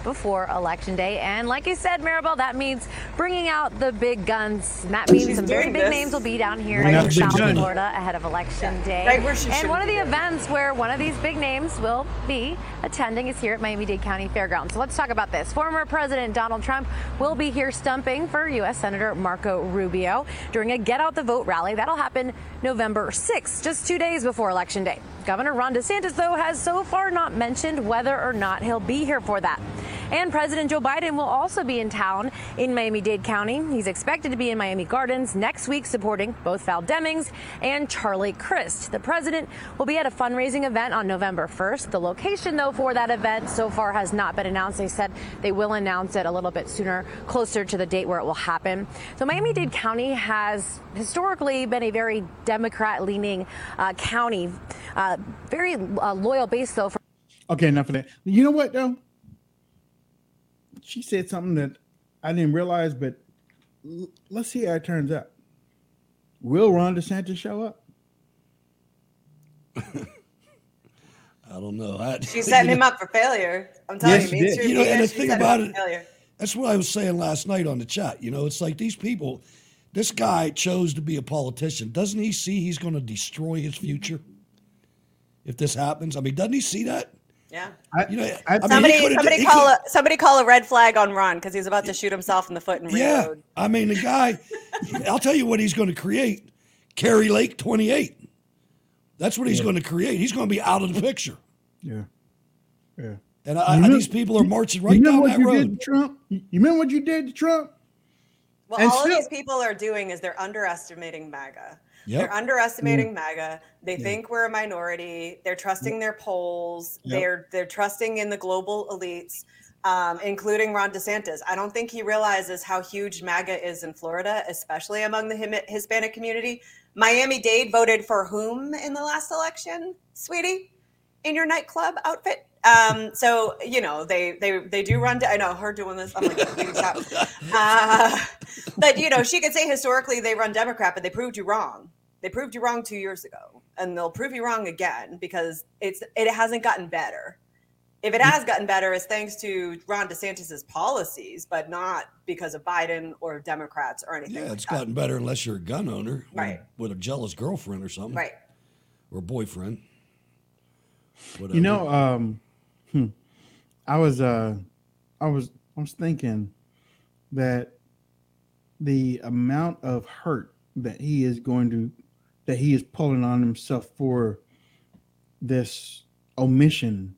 before election day. And like you said, Maribel, that means bringing out the big guns. That means She's some very big this. names will be down here in the South guns. Florida ahead of election day. Right where she and one of the events where one of these big names will be attending is here at Miami-Dade County Fairgrounds. So let's talk about this. Former President Donald Trump will be here stumping for U.S. Senator Marco Rubio during a Get Out the Vote rally. That'll happen November 6th, just two days before Election Day. Governor Ron DeSantis, though, has so far not mentioned whether or not he'll be here for that. And President Joe Biden will also be in town in Miami Dade County. He's expected to be in Miami Gardens next week supporting both Val Demings and Charlie Crist. The president will be at a fundraising event on November 1st. The location, though, for that event so far has not been announced. They said they will announce it a little bit sooner, closer to the date where it will happen. So Miami Dade County has historically been a very Democrat leaning uh, county, uh, very uh, loyal base, though. For- Okay, enough of that. You know what though? She said something that I didn't realize, but l- let's see how it turns out. Will Ron DeSantis show up? I don't know. I, She's setting him up for failure. I'm telling Yes, you, she did. You know, media, and the she's thing about it, failure. that's what I was saying last night on the chat. You know, it's like these people, this guy chose to be a politician. Doesn't he see he's going to destroy his future if this happens? I mean, doesn't he see that? Yeah. You know, I- I mean, Somebody, could've- somebody call a somebody call a red flag on Ron because he's about to shoot himself in the foot and Yeah, reload. I mean, the guy. I'll tell you what he's going to create. Kari Lake twenty eight. That's what he's going to create. He's going to be out of the picture. Yeah. Yeah. And I, You I, know- these people are marching right you know down what that you road. did to Trump? You you remember what you did to Trump? Well, And all still- of these people are doing is they're underestimating MAGA. Yep. They're underestimating Mm. MAGA. They think we're a minority. They're trusting their polls. Yep. They're they're trusting in the global elites, um, including Ron DeSantis. I don't think he realizes how huge MAGA is in Florida, especially among the Hispanic community. Miami Dade voted for whom in the last election, sweetie, in your nightclub outfit. Um, so you know they they they do run. I know her doing this. I'm like, stop." uh, but you know she could say historically they run Democrat, but they proved you wrong. They proved you wrong two years ago, and they'll prove you wrong again because it's it hasn't gotten better. If it has gotten better, it's thanks to Ron DeSantis's policies, but not because of Biden or Democrats or anything. Yeah, like it's that. gotten better unless you're a gun owner, with- Right. With a jealous girlfriend or something, right. Or boyfriend. Whatever. You know, um, hmm, I was, uh, I was, I was thinking that the amount of hurt that he is going to, that he is pulling on himself for this omission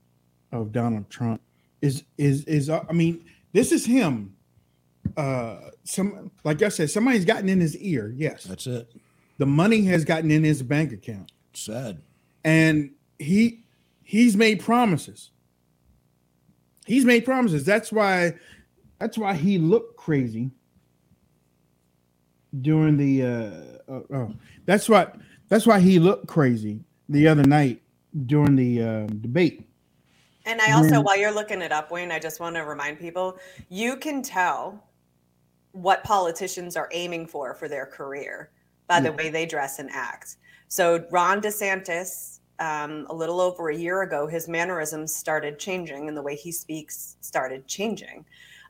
of Donald Trump is is is. uh, I mean, this is him. Uh, some like I said, somebody's gotten in his ear. Yes, that's it. The money has gotten in his bank account sad. and he he's made promises he's made promises that's why that's why he looked crazy during the uh, uh oh, that's what that's why he looked crazy the other night during the um, debate And I also, while you're looking it up, Wayne, I just want to remind people you can tell what politicians are aiming for for their career by the way they dress and act. So, Ron DeSantis, um, a little over a year ago, his mannerisms started changing and the way he speaks started changing.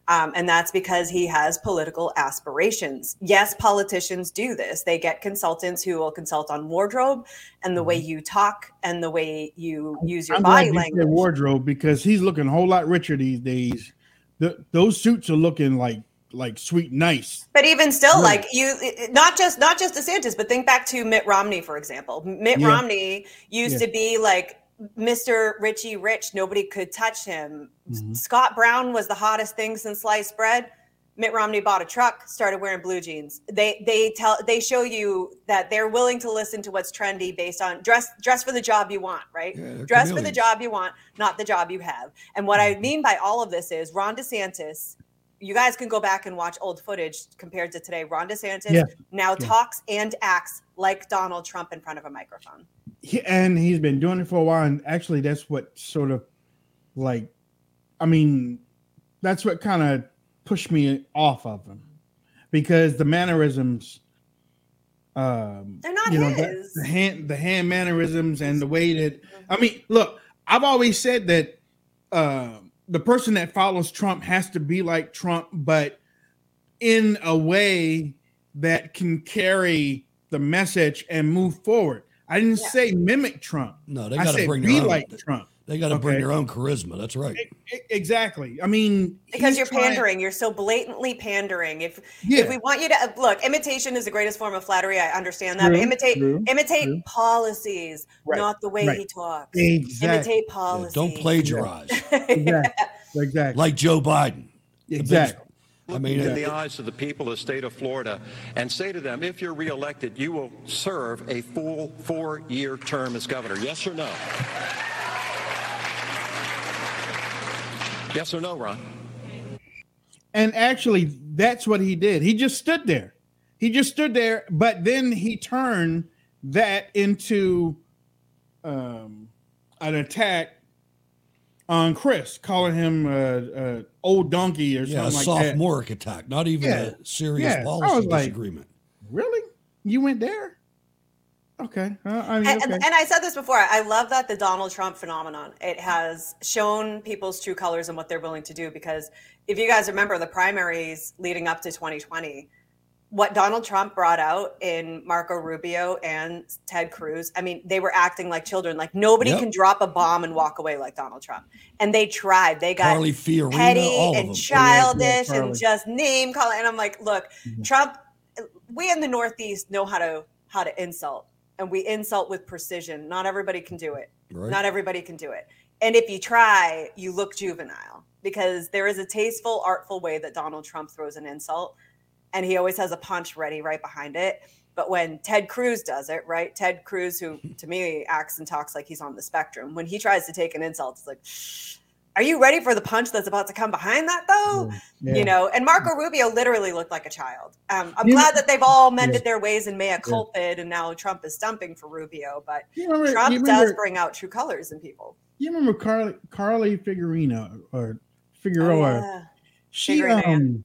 Um, and that's because he has political aspirations. Yes, politicians do this. They get consultants who will consult on wardrobe and the way you talk and the way you use your i'm body language. wardrobe because he's looking a whole lot richer these days the, those suits are looking like like sweet nice But even still, Right. like you, not just not just DeSantis, but think back to Mitt Romney, for example. Mitt Yeah. Romney used Yeah. to be like Mr. Richie Rich. Nobody could touch him. Mhm. Scott Brown was the hottest thing since sliced bread. Mitt Romney bought a truck, started wearing blue jeans. They they tell they show you that they're willing to listen to what's trendy based on dress dress for the job you want, right? they're dress for the job you want, not the job you have. And what Mm-hmm. I mean by all of this is Ron DeSantis. You guys can go back and watch old footage compared to today. Ron DeSantis Yeah. now Yeah. talks and acts like Donald Trump in front of a microphone. He, and he's been doing it for a while and actually that's what sort of like i mean that's what kind of pushed me off of him. Because the mannerisms um They're not you know, his. the, the hand the hand mannerisms and the way that i mean look i've always said that uh, the person that follows trump has to be like trump but in a way that can carry the message and move forward I didn't say mimic Trump. No, they got to said bring be their own. like Trump. They got to bring Okay? their own charisma. That's right. Exactly. I mean, because you're trying- pandering you're so blatantly pandering if Yeah. if we want you to look imitation is the greatest form of flattery i understand that but True, imitate true, imitate true. policies Right, not the way right. he talks Exactly. imitate Yeah, policies don't plagiarize Exactly. Exactly. like Joe Biden. The big- I mean, in uh, the eyes of the people of the state of Florida and say to them, if you're reelected, you will serve a full four-year term as governor. Yes or no? Yes or no, Ron? And actually, that's what he did. He just stood there. He just stood there, but then he turned that into um, an attack on Chris, calling him uh, uh, old donkey or yeah, a something like that. sophomoric attack, not even Yeah. a serious Yeah, I policy was like, disagreement. Really? You went there? Okay. Uh, I mean, and, okay. and, and I said this before. I love that the Donald Trump phenomenon. It has shown people's true colors and what they're willing to do. Because if you guys remember the primaries leading up to 2020, what Donald Trump brought out in Marco Rubio and Ted Cruz, I mean, they were acting like children. Like nobody Yep. can drop a bomb and walk away like Donald Trump. And they tried. They got Carly Fiorina, petty and childish Carly. and just name calling. And I'm like, look, mm-hmm. Trump, we in the Northeast know how to how to insult, and we insult with precision. Not everybody can do it. Right. Not everybody can do it. And if you try, you look juvenile because there is a tasteful, artful way that Donald Trump throws an insult, and he always has a punch ready right behind it. But when Ted Cruz does it, right? Ted Cruz, who to me acts and talks like he's on the spectrum, when he tries to take an insult, it's like, are you ready for the punch that's about to come behind that, though? Yeah. You know, and Marco Rubio literally looked like a child. Um, I'm You glad know- that they've all mended Yeah. their ways and mea culpa, and now Trump is stumping for Rubio. But remember- Trump you does bring out true colors in people. you remember Carly Carly Figurino or Figueroa? Oh, yeah. She um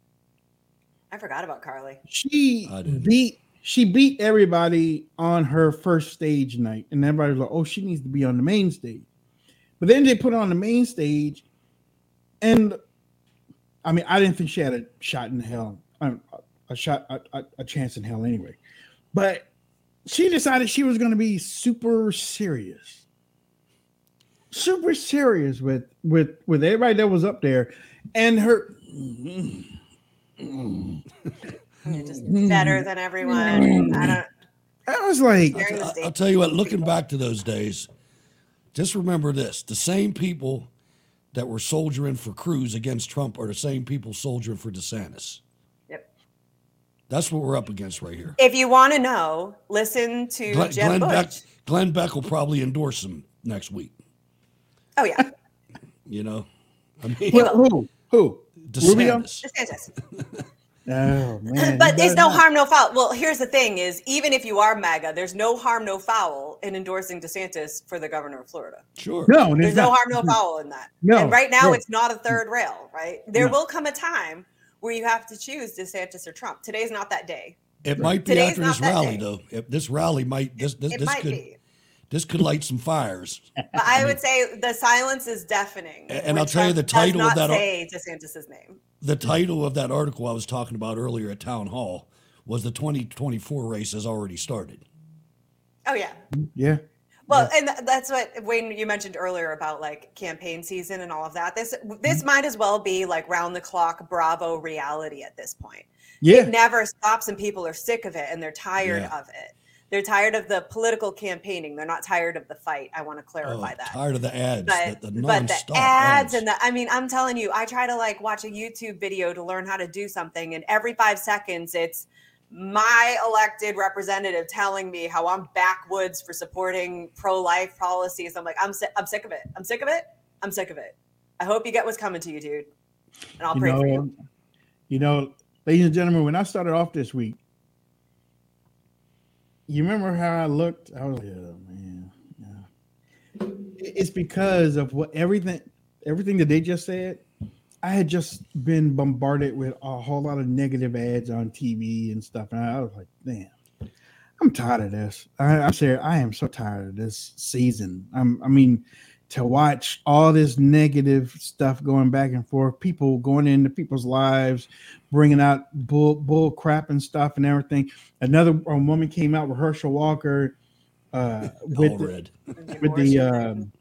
I forgot about Carly. she beat she beat everybody on her first stage night, and everybody was like, "Oh, she needs to be on the main stage." But then they put her on the main stage, and I mean, I didn't think she had a shot in hell, um, a shot, a, a, a chance in hell anyway. But she decided she was going to be super serious, super serious with with with everybody that was up there, and her. You're just mm. Mm. better than everyone. I mm. don't. I was like, I- stage. I'll tell you what, looking back to those days, just remember this the same people that were soldiering for Cruz against Trump are the same people soldiering for DeSantis. Yep. That's what we're up against right here. If you want to know, listen to Glenn, Jeb Glenn Bush. Beck, Glenn Beck will probably endorse him next week. Oh yeah, You know, I mean, Who? Who? Who? Rubio? DeSantis. DeSantis. Oh man! but he it's no harm, no foul. Well, here's the thing: is even if you are MAGA, there's no harm, no foul in endorsing DeSantis for the governor of Florida. Sure. No, There's there's no not. harm, no mm-hmm. foul in that. No, and right now, no. it's not a third rail. Right? There No. will come a time where you have to choose DeSantis or Trump. Today's not that day. It might be Today's after this rally, day. though. If this rally might this this, It this might could be. This could light some fires. But I would say the silence is deafening. And when I'll tell you the title does of not that- Say DeSantis's name. The title of that article I was talking about earlier at town hall was the 2024 race has already started. Oh yeah. Yeah. Well, and that's what Wayne you mentioned earlier about like campaign season and all of that. This Mm-hmm. this might as well be like round the clock Bravo reality at this point. Yeah. It never stops and people are sick of it and they're tired Yeah. of it. They're tired of the political campaigning. They're not tired of the fight. I want to oh, clarify Oh, that. tired of the ads. But, the, the but the nonstop ads and the I mean, I'm telling you, I try to like watch a YouTube video to learn how to do something, and every five seconds it's my elected representative telling me how I'm backwoods for supporting pro-life policies. I'm like, I'm sick, I'm sick of it. I'm sick of it. I'm sick of it. I hope you get what's coming to you, dude. And I'll you pray know, for you. Um, you know, ladies and gentlemen, when I started off this week, you remember how I looked? I was like, man, yeah. It's because of what everything everything that they just said. I had just been bombarded with a whole lot of negative ads on TV and stuff, and I was like, damn. I'm tired of this. I, I'm serious. I am so tired of this season. I'm, I mean, to watch all this negative stuff going back and forth, people going into people's lives, bringing out bull, bull crap and stuff and everything. Another woman came out with Herschel Walker uh, with the, with the um,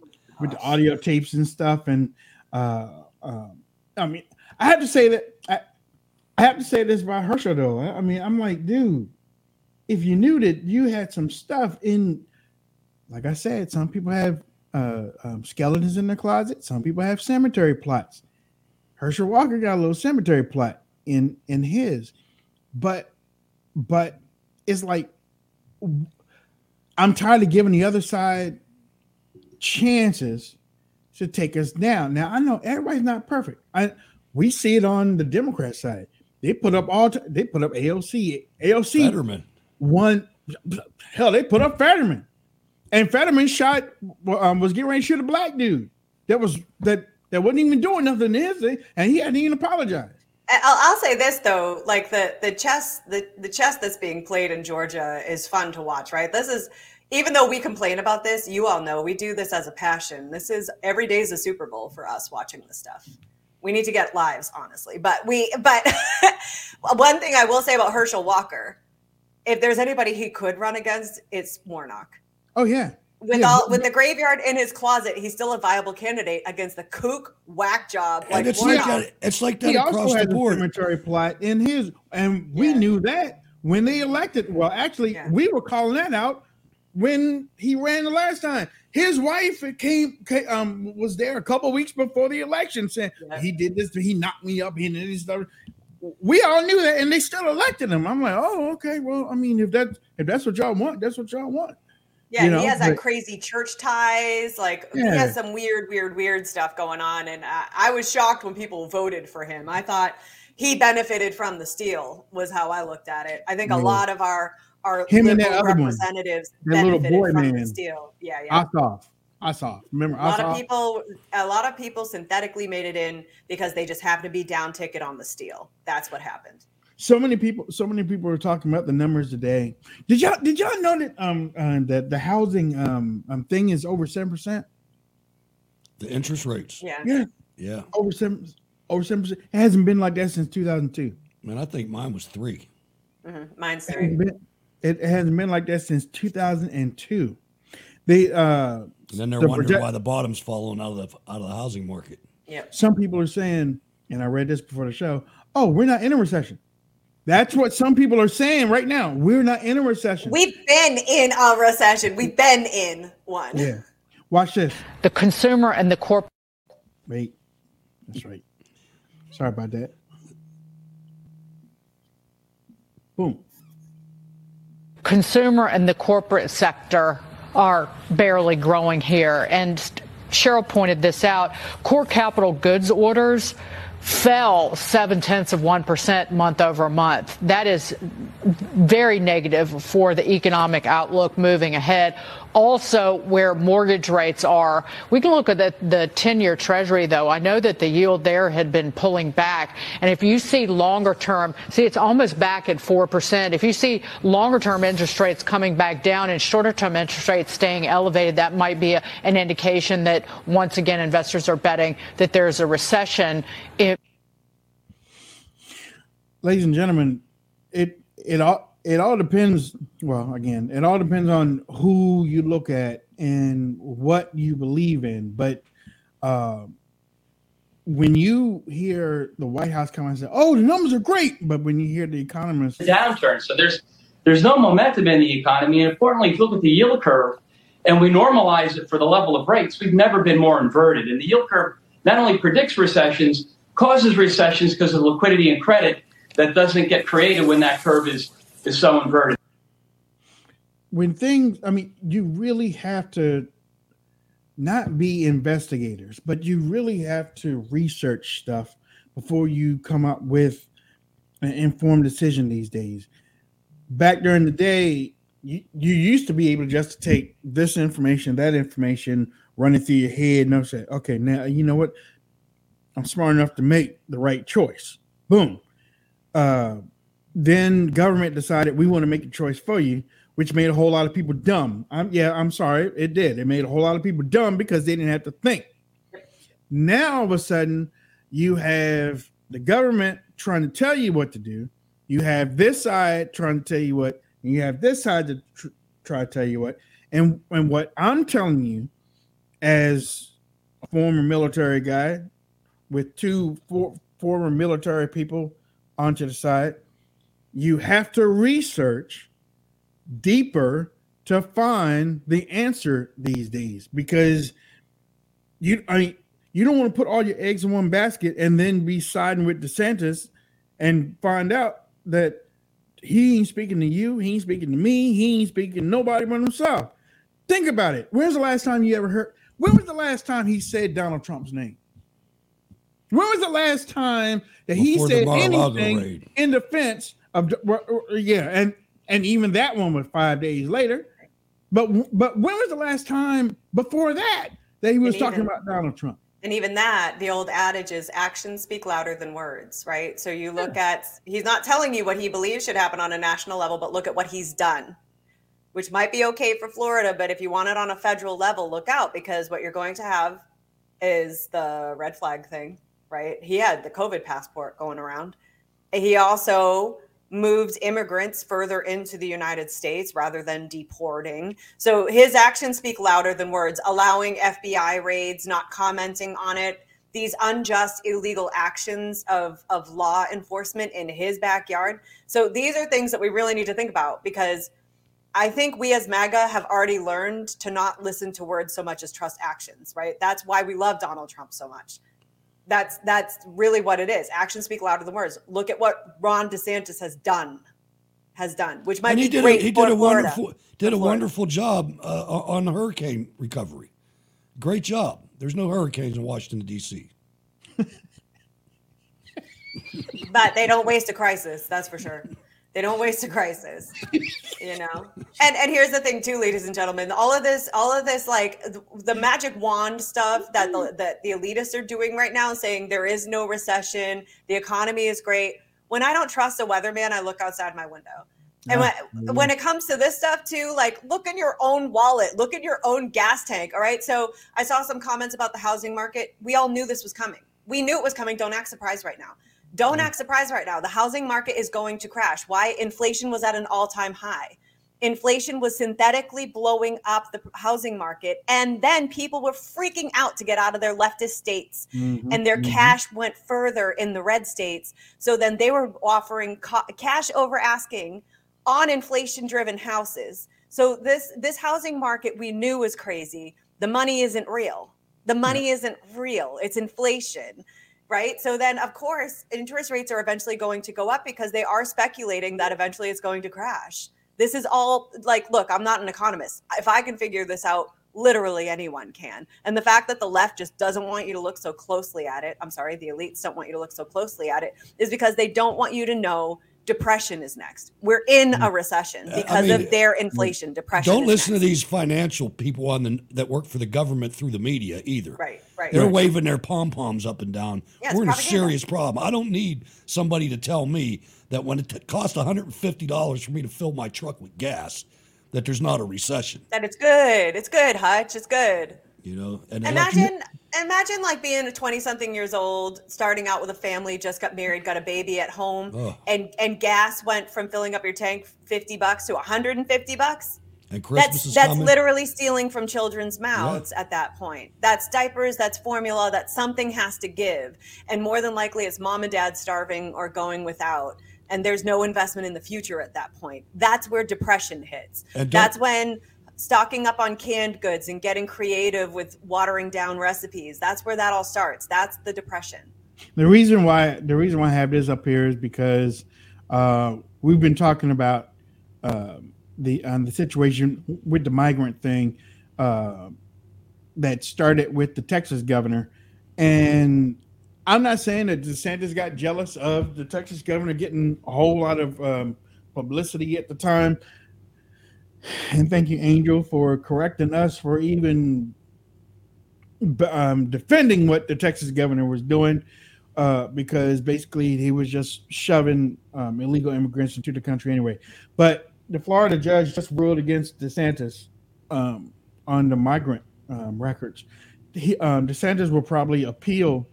with the audio tapes and stuff. And uh, um, I mean, I have to say that I, I have to say this about Herschel though. I I mean, I'm like, dude, if you knew that you had some stuff in, like I said, some people have uh, um, skeletons in their closet. Some people have cemetery plots. Herschel Walker got a little cemetery plot in in his, but but it's like I'm tired of giving the other side chances to take us down. Now I know everybody's not perfect. I we see it on the Democrat side. They put up all t- they put up AOC AOC Fetterman. one hell they put up Fetterman, and Fetterman shot um, was getting ready to shoot a black dude that was that that wasn't even doing nothing to his thing, and he hadn't even apologized. I'll, I'll say this though, like the the chess the the chess that's being played in Georgia is fun to watch, right? This is even though we complain about this, you all know we do this as a passion. This is every day is a Super Bowl for us watching this stuff. We need to get lives, honestly. But we but one thing I will say about Herschel Walker, if there's anybody he could run against, it's Warnock. Oh yeah, With Yeah, all with the graveyard in his closet, he's still a viable candidate against the kook whack job like And it's Warnock. like that, it's like that he across also the board. a cemetery plot in his, and we knew that when they elected. Well, actually, we were calling that out when he ran the last time. His wife came, ca- um, was there a couple weeks before the election, saying he did this, he knocked me up, he did this stuff. We all knew that, and they still elected him. I'm like, oh, okay. Well, I mean, if that if that's what y'all want, that's what y'all want. Yeah, You know, he has that but- crazy church ties. Like he has some weird, weird, weird stuff going on. And I, I was shocked when people voted for him. I thought he benefited from the steal. Was how I looked at it. I think a lot of our our Him and that other one, representatives that little benefited boy from the man. steal. Yeah, yeah. Ossoff, Ossoff. Remember a lot Ossoff? of people, a lot of people synthetically made it in because they just happened to be down ticket on the steal. That's what happened. So many people so many people are talking about the numbers today did y'all did y'all know that um uh, that the housing um, um thing is over seven percent The interest rates. Yeah. yeah Yeah. over seven over seven percent it hasn't been like that since 2002 Man, I think mine was three. Mhm. Mine's it three. hasn't been, it hasn't been like that since 2002 they uh And then they're the wondering project- why the bottom's falling out of the out of the housing market. Yep. some people are saying and i read this before the show oh we're not in a recession that's what some people are saying right now we're not in a recession We've been in a recession. We've been in one. yeah watch this The consumer and the corporate. Wait, that's right. Sorry about that. Boom. consumer and the corporate sector are barely growing here. And Cheryl pointed this out. Core capital goods orders fell seven tenths of 1% month over month. That is very negative for the economic outlook moving ahead. Also, where mortgage rates are, we can look at the, the 10 year treasury, though. I know that the yield there had been pulling back. And if you see longer term, see, it's almost back at 4%. If you see longer term interest rates coming back down and shorter term interest rates staying elevated, that might be a, an indication that once again investors are betting that there's a recession. If Ladies and gentlemen, it it all it all depends. Well, again, it all depends on who you look at and what you believe in. But uh, when you hear the White House come and say, "Oh, the numbers are great," but when you hear the economists, downturn. So there's there's no momentum in the economy. And importantly, if you look at the yield curve and we normalize it for the level of rates, we've never been more inverted. And the yield curve not only predicts recessions, causes recessions because of liquidity and credit that doesn't get created when that curve is, is so inverted. when things i mean you really have to not be investigators but you really have to research stuff before you come up with an informed decision these days. Back during the day you, you used to be able to just take this information that information run it through your head and say okay now you know what? I'm smart enough to make the right choice. Boom uh, then government decided we want to make a choice for you, which made a whole lot of people dumb. I'm yeah, I'm sorry, it did. It made a whole lot of people dumb because they didn't have to think. Now all of a sudden, you have the government trying to tell you what to do. You have this side trying to tell you what, and you have this side to tr- try to tell you what. And and what I'm telling you, as a former military guy with two for, former military people onto the side, you have to research deeper to find the answer these days because you I mean you don't want to put all your eggs in one basket and then be siding with DeSantis and find out that he ain't speaking to you, he ain't speaking to me, he ain't speaking to nobody but himself. Think about it. When's the last time you ever heard? When was the last time he said Donald Trump's name? When was the last time that he Before the said anything in defense of yeah, and and even that one was five days later. But but when was the last time before that that he was And talking even- about Donald Trump? And even that, the old adage is actions speak louder than words, right? So you look at, he's not telling you what he believes should happen on a national level, but look at what he's done, which might be okay for Florida. But if you want it on a federal level, look out because what you're going to have is the red flag thing, right? He had the COVID passport going around. He also moved immigrants further into the United States rather than deporting. So his actions speak louder than words, allowing FBI raids, not commenting on it. These unjust, illegal actions of, of law enforcement in his backyard. So these are things that we really need to think about because I think we as MAGA have already learned to not listen to words so much as trust actions, right? That's why we love Donald Trump so much. That's that's really what it is. Actions speak louder than words. Look at what Ron DeSantis has done, has done, which might and he be did great a, he for did a Florida. wonderful did a wonderful job uh, on hurricane recovery. Great job. There's no hurricanes in Washington D.C. but they don't waste a crisis that's for sure they don't waste a crisis you know and and here's the thing too ladies and gentlemen all of this all of this like the, the magic wand stuff that the, mm-hmm. that the elitists are doing right now saying there is no recession the economy is great when i don't trust a weatherman i look outside my window and when, when it comes to this stuff too, like look in your own wallet, look at your own gas tank. All right. So I saw some comments about the housing market. We all knew this was coming. We knew it was coming. Don't act surprised right now. Don't act surprised right now. The housing market is going to crash. Why? Inflation was at an all time high. Inflation was synthetically blowing up the housing market. And then people were freaking out to get out of their leftist states. Mhm, And their mhm. cash went further in the red states. So then they were offering ca- cash over asking on inflation driven houses. So this this housing market we knew was crazy. The money isn't real. The money isn't real. It's inflation. Right. So then of course interest rates are eventually going to go up because they are speculating that eventually it's going to crash. This is all like, look, I'm not an economist. If I can figure this out, literally anyone can. And the fact that the left just doesn't want you to look so closely at it, I'm sorry, the elites don't want you to look so closely at it, is because they don't want you to know depression is next. We're in mm. a recession I because mean, of their mm. inflation. Depression. Don't is listen next. to these financial people on the that work for the government through the media either. Right, right. They're Right. waving their pom poms up and down. Yeah, We're in a serious problem. I don't need somebody to tell me that when it t- costs $150 for me to fill my truck with gas, that there's not a recession. That it's good. It's good, Hutch. It's good. You know, and like, Imagine, like being a twenty-something years old, starting out with a family, just got married, got a baby at home, Ugh. and and gas went from filling up your tank fifty bucks to one hundred and fifty bucks. and Christmas that's is that's coming. literally stealing from children's mouths at that point. That's diapers, that's formula, that something has to give, and more than likely it's mom and dad starving or going without. and there's no investment in the future at that point. That's where depression hits. That's when stocking up on canned goods and getting creative with watering down recipes. That's where that all starts. That's the depression. The reason why the reason why I have this up here is because uh, we've been talking about uh, the um, the situation with the migrant thing uh, that started with the Texas governor, and I'm not saying that DeSantis got jealous of the Texas governor getting a whole lot of um, publicity at the time. And thank you, Angel, for correcting us for even um, defending what the Texas governor was doing, uh, because basically he was just shoving um, illegal immigrants into the country anyway. But the Florida judge just ruled against DeSantis um, on the migrant um, records. He, um, DeSantis will probably appeal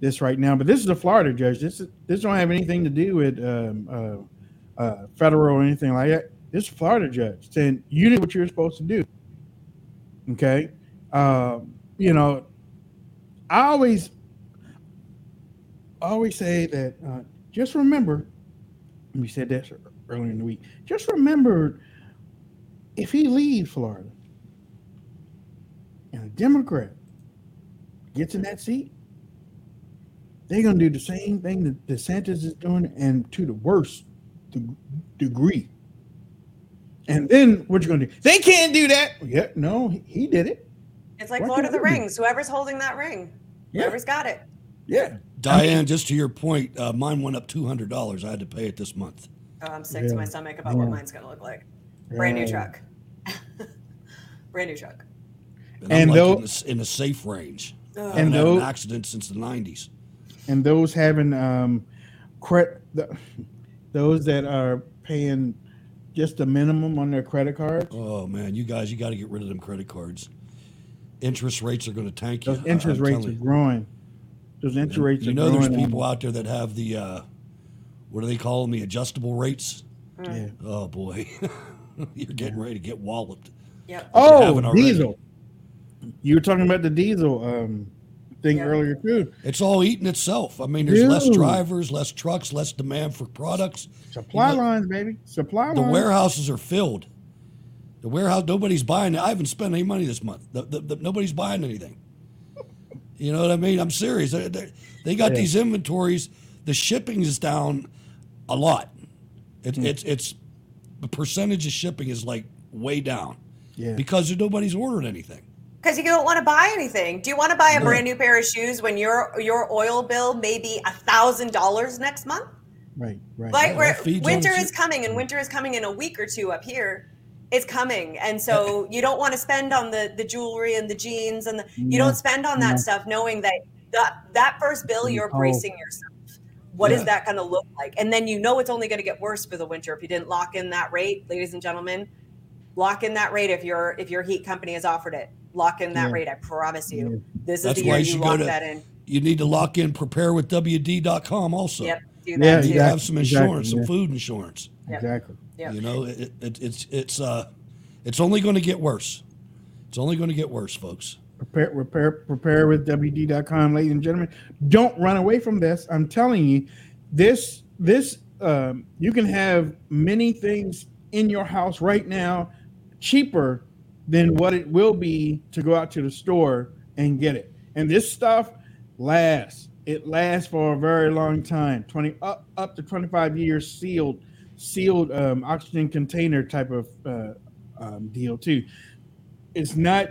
this right now, but this is a Florida judge. This is, this don't have anything to do with um, uh, uh, federal or anything like that. This Florida judge saying you did what you were supposed to do. Okay, um, you know, I always, always say that. Uh, just remember, we said that earlier in the week. Just remember, if he leaves Florida and a Democrat gets in that seat, they're going to do the same thing that DeSantis is doing, and to the worst degree. And then what you going to do? They can't do that. Yeah, no, he, he did it. It's like Why Lord of the can't do Rings. Whoever's holding that ring, Yeah. whoever's got it. Yeah. Diane, just to your point, uh, mine went up two hundred dollars. I had to pay it this month. Oh, I'm sick to my stomach about what mine's going to look like. Brand new truck. Brand new truck. And, And I'm like though- in, the, in the safe range. Ugh. I haven't And had though- an accident since the nineties. and those having um credit the, those that are paying just the minimum on their credit card Oh man, you guys, you got to get rid of them credit cards. Interest rates are going to tank you. those interest I'm rates are you. growing those interest And rates You are know, there's people out there that have the uh, what do they call them? The adjustable rates. Yeah. Oh boy, you're getting ready to get walloped. Yep. Oh diesel you were talking about the diesel um thing earlier too It's all eating itself. I mean, there's less drivers, less trucks, less demand for products. supply You know, lines baby supply the lines The warehouses are filled. The warehouse, nobody's buying. I haven't spent any money this month. The, the, the- nobody's buying anything. You know what I mean? I'm serious. They, they, they got Yeah. these inventories. The shipping is down a lot. It, Hmm. It's it's the percentage of shipping is like way down yeah because nobody's ordering anything. Because you don't want to buy anything. Do you want to buy a No. brand new pair of shoes when your your oil bill may be a thousand dollars next month? right right Yeah, where winter is coming, and winter is coming in a week or two up here. It's coming, and so you don't want to spend on the the jewelry and the jeans, and the, you No, don't spend on that no. stuff knowing that that that first bill you're Oh. bracing yourself. What is Yeah. that going to look like? And then you know it's only going to get worse for the winter if you didn't lock in that rate, ladies and gentlemen. Lock in that rate if your if your heat company has offered it. Lock in that Yeah. rate. I promise you. This is That's the why year you you lock to. that in. You need to lock in preparewithwd.com also. Yep, do Yeah, that You too. need to have some exactly, insurance, some yeah. food insurance. Yep. exactly Yep. You know, it, it, it's it's uh, it's only going to get worse. It's only going to get worse, folks. prepare prepare prepare with wd.com ladies and gentlemen don't run away from this i'm telling you this this um, you can have many things in your house right now cheaper than what it will be to go out to the store and get it and this stuff lasts it lasts for a very long time 20 up up to 25 years sealed sealed um, oxygen container type of uh, um, deal too it's not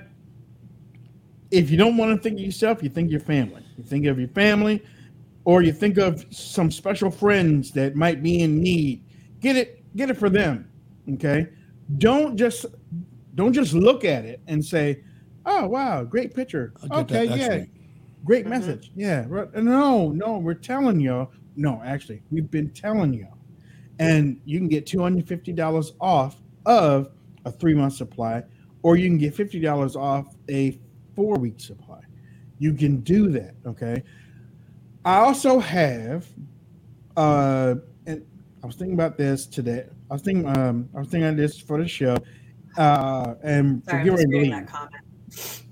if you don't want to think of yourself, you think of your family. You think of your family, or you think of some special friends that might be in need. Get it, get it for them. Okay. Don't just don't just look at it and say, "Oh wow, great picture." I'll get that Okay, next yeah, week. great message. Yeah, no, no, we're telling y'all. No, actually, we've been telling y'all, and you can get two hundred fifty dollars off of a three month supply, or you can get fifty dollars off a four week supply. You can do that. Okay. I also have, uh, and I was thinking about this today. I was thinking, um, I was thinking of this for the show, uh, and Sorry, we're getting ready to leave.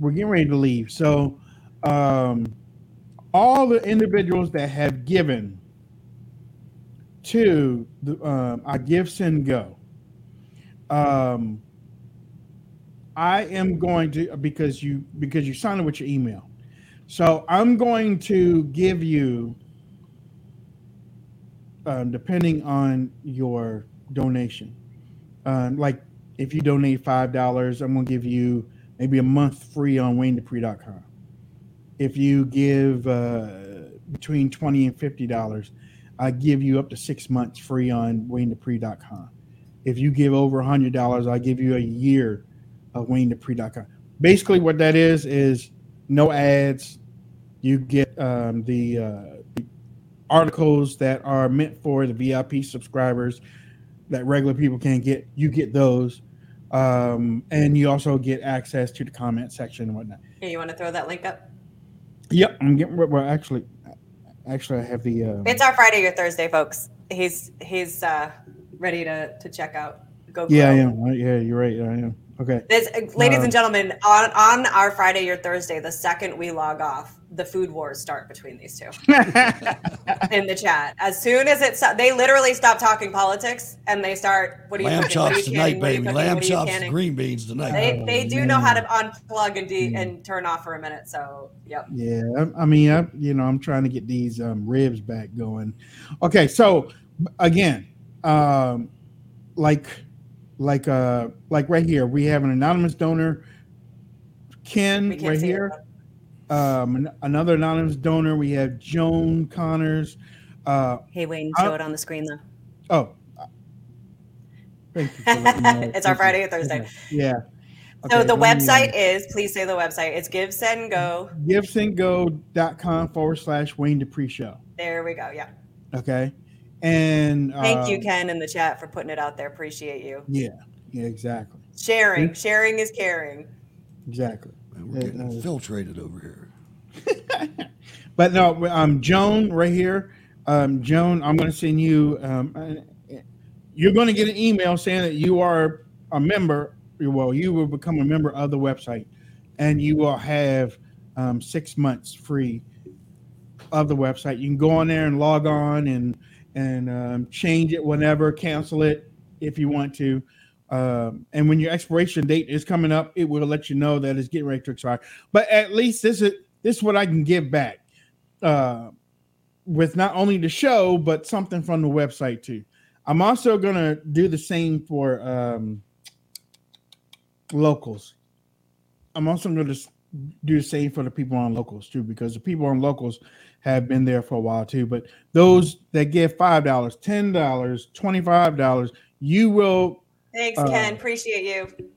We're getting ready to leave. So, um, all the individuals that have given to the, um, I GiveSendGo. Um, I am going to because you because you signed it with your email. So I'm going to give you, um, depending on your donation, um, like if you donate five dollars, I'm to give you maybe a month free on WayneDupree.com. If you give uh, between twenty and fifty dollars, I give you up to six months free on WayneDupree.com. If you give over a hundred dollars, I give you a year of WayneDupree.com. Basically, what that is is no ads. You get um, the, uh, the articles that are meant for the VIP subscribers that regular people can't get. You get those, um, and you also get access to the comment section and whatnot. Here, you want to throw that link up? Yep, I'm getting. Well, actually, actually, I have the. Uh, It's our Friday or Thursday, folks. He's he's uh, ready to to check out. Go. yeah, I am. Yeah, you're right. I am. Okay. This, ladies Uh, and gentlemen, on on our Friday or Thursday, the second we log off, the food wars start between these two in the chat. As soon as it's, they literally stop talking politics and they start. What are you Lamb cooking? Chops you tonight, canning? What are you baby. Lamb What are you chops, canning? green beans tonight. They, they do know how to unplug and Mm. de- and turn off for a minute. So, yep. Yeah, I, I mean, I, you know, I'm trying to get these um, ribs back going. Okay, so again, um, like, like, uh, like right here, we have an anonymous donor, Ken, right it, here. Um, another anonymous donor. We have Joan Connors. Uh, Hey, Wayne, I- show it on the screen though. oh, thank you. Me. It's our. Friday or Thursday. Okay, Yeah. So the me, uh, website is, please say the website. It's GiveSendGo. givesendgo.com forward slash Wayne Dupree Show. There we go. Yeah. Okay. And Thank you, um, Ken, in the chat for putting it out there. Appreciate you. Yeah, yeah, exactly. Sharing. Sharing is caring. Exactly. We're getting Uh, uh, infiltrated over here. But no, um, Joan, right here, um, Joan, I'm going to send you. Um, uh, you're going to get an email saying that you are a member. Well, you will become a member of the website, and you will have um, six months free of the website. You can go on there and log on and and um, change it whenever, cancel it if you want to. Um, and when your expiration date is coming up, it will let you know that it's getting ready to expire. But at least this is this is what I can give back uh, with not only the show but something from the website too. I'm also gonna do the same for um, locals. I'm also to do the same for the people on locals too, because the people on locals have been there for a while too. But those that give five dollars, ten dollars, twenty-five dollars, you will. Thanks, Uh, Ken. Appreciate you.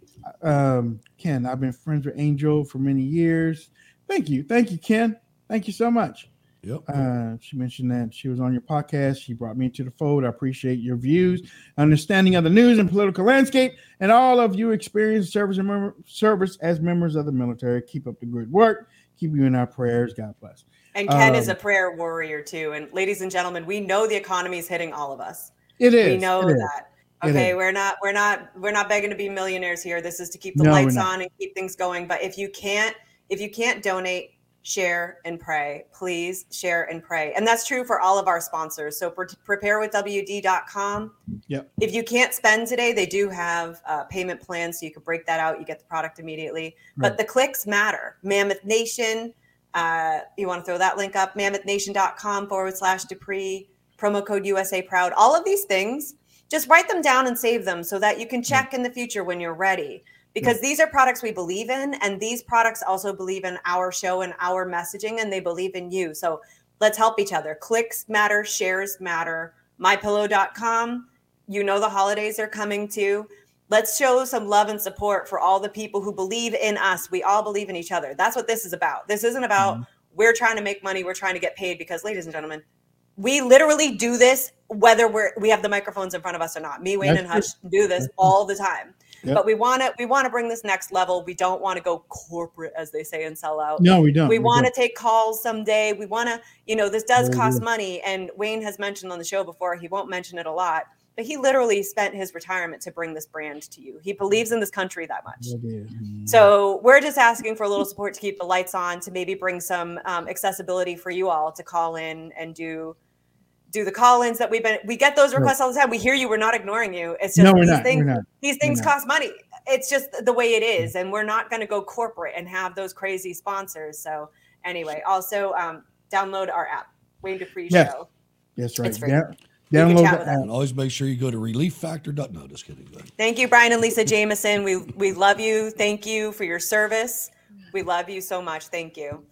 Um, Ken, I've been friends with Angel for many years. Thank you, thank you, Ken. Thank you so much. Yep. Uh, she mentioned that she was on your podcast. She brought me into the fold. I appreciate your views, understanding of the news and political landscape, and all of you experienced service and mem- service as members of the military. Keep up the good work. Keep you in our prayers. God bless. And Ken is Um, a prayer warrior too. And ladies and gentlemen, we know the economy is hitting all of us. It We know it is, that. Okay, we're not we're not we're not begging to be millionaires here. This is to keep the No, lights on and keep things going. But if you can't if you can't donate, share and pray. Please share and pray. And that's true for all of our sponsors. So pre- preparewithwd.com. Yep. If you can't spend today, they do have uh, payment plans, so you can break that out. You get the product immediately. But the clicks matter. Mammoth Nation. Uh, you want to throw that link up? MammothNation.com forward slash Dupree. Promo code USA Proud. All of these things, just write them down and save them so that you can check in the future when you're ready. Because these are products we believe in, and these products also believe in our show and our messaging, and they believe in you. So let's help each other. Clicks matter, shares matter. MyPillow.com. You know the holidays are coming too. Let's show some love and support for all the people who believe in us. We all believe in each other. That's what this is about. This isn't about mm-hmm. we're trying to make money, we're trying to get paid because ladies and gentlemen, we literally do this whether we're we have the microphones in front of us or not. Me, Wayne, That's and Hutch true. do this all the time. Yep. But we want to we want to bring this next level. We don't want to go corporate as they say and sell out. No, we don't. We We want to take calls someday. We want to, you know, this does we cost money and Wayne has mentioned on the show before, he won't mention it a lot, but he literally spent his retirement to bring this brand to you. He believes in this country that much. Is. So we're just asking for a little support to keep the lights on, to maybe bring some um, accessibility for you all to call in and do do the call-ins that we've been. We get those requests all the time. We hear you. We're not ignoring you. It's just No, we're these not. things. We're not. These things cost money. It's just the way it is, and we're not going to go corporate and have those crazy sponsors. So anyway, also um, download our app, Wayne Dupree Yes. Show. That's right. It's free. Down- You can download chat the app. And always make sure you go to relieffactor. No, just kidding. Go ahead. Thank you, Brian and Lisa Jameson. We we love you. Thank you for your service. We love you so much. Thank you.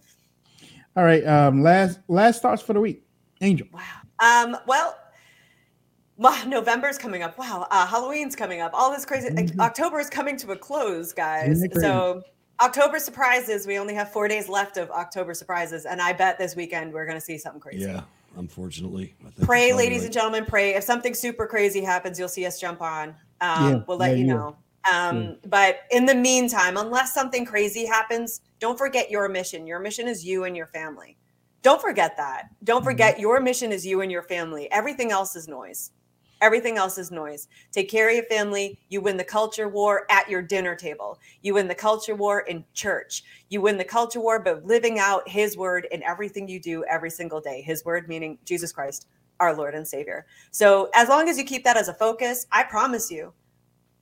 All right. Um, last last thoughts for the week. Angel. Wow. Um, well, wow, November's coming up. Wow, uh, Halloween's coming up. All this crazy. like, October is coming to a close, guys. Isn't it crazy? So October surprises. We only have four days left of October surprises, and I bet this weekend we're going to see something crazy. Yeah, unfortunately. I think Pray, ladies right. and gentlemen, pray. If something super crazy happens, you'll see us jump on. Um, Yeah, we'll let yeah, you yeah. know. Um, But in the meantime, unless something crazy happens, don't forget your mission. Your mission is you and your family. Don't forget that. Don't forget your mission is you and your family. Everything else is noise. Everything else is noise. Take care of your family. You win the culture war at your dinner table. You win the culture war in church. You win the culture war by living out His word in everything you do every single day. His word meaning Jesus Christ, our Lord and Savior. So as long as you keep that as a focus, I promise you,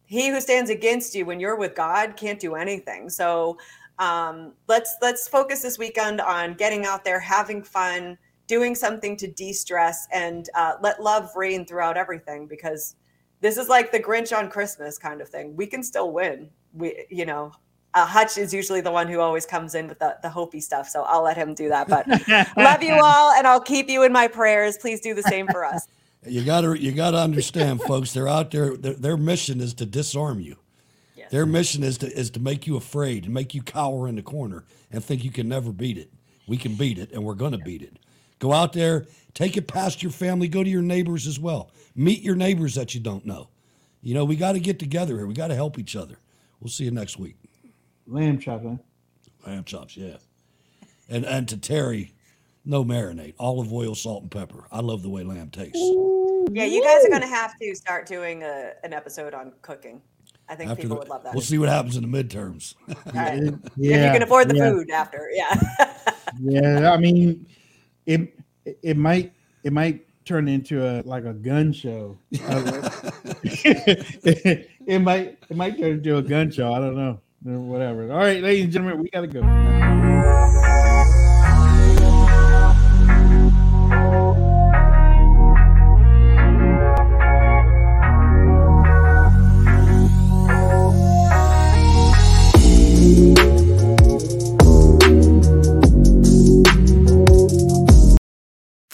he who stands against you when you're with God can't do anything. So um, let's let's focus this weekend on getting out there, having fun, doing something to de-stress, and uh, let love reign throughout everything. Because this is like the Grinch on Christmas kind of thing. We can still win. We, you know, uh, Hutch is usually the one who always comes in with the the hopey stuff. So I'll let him do that. But love you all, and I'll keep you in my prayers. Please do the same for us. You gotta you gotta understand, folks. They're out there. Their, their mission is to disarm you. Their mission is to is to make you afraid, and make you cower in the corner and think you can never beat it. We can beat it, and we're gonna beat it. Go out there, take it past your family. Go to your neighbors as well. Meet your neighbors that you don't know. You know, we got to get together here. We got to help each other. We'll see you next week. Lamb chop, huh? Lamb chops, yeah. And and to Terry, no marinade, olive oil, salt, and pepper. I love the way lamb tastes. Yeah, you guys are going to have to start doing a, an episode on cooking. I think After people the- would love that. We'll see what happens in the midterms. All right. if you can afford the yeah. food after, yeah. Yeah, I mean, it it might it might turn into a like a gun show. it, it might it might turn into a gun show. I don't know. Whatever. All right, ladies and gentlemen, we gotta go.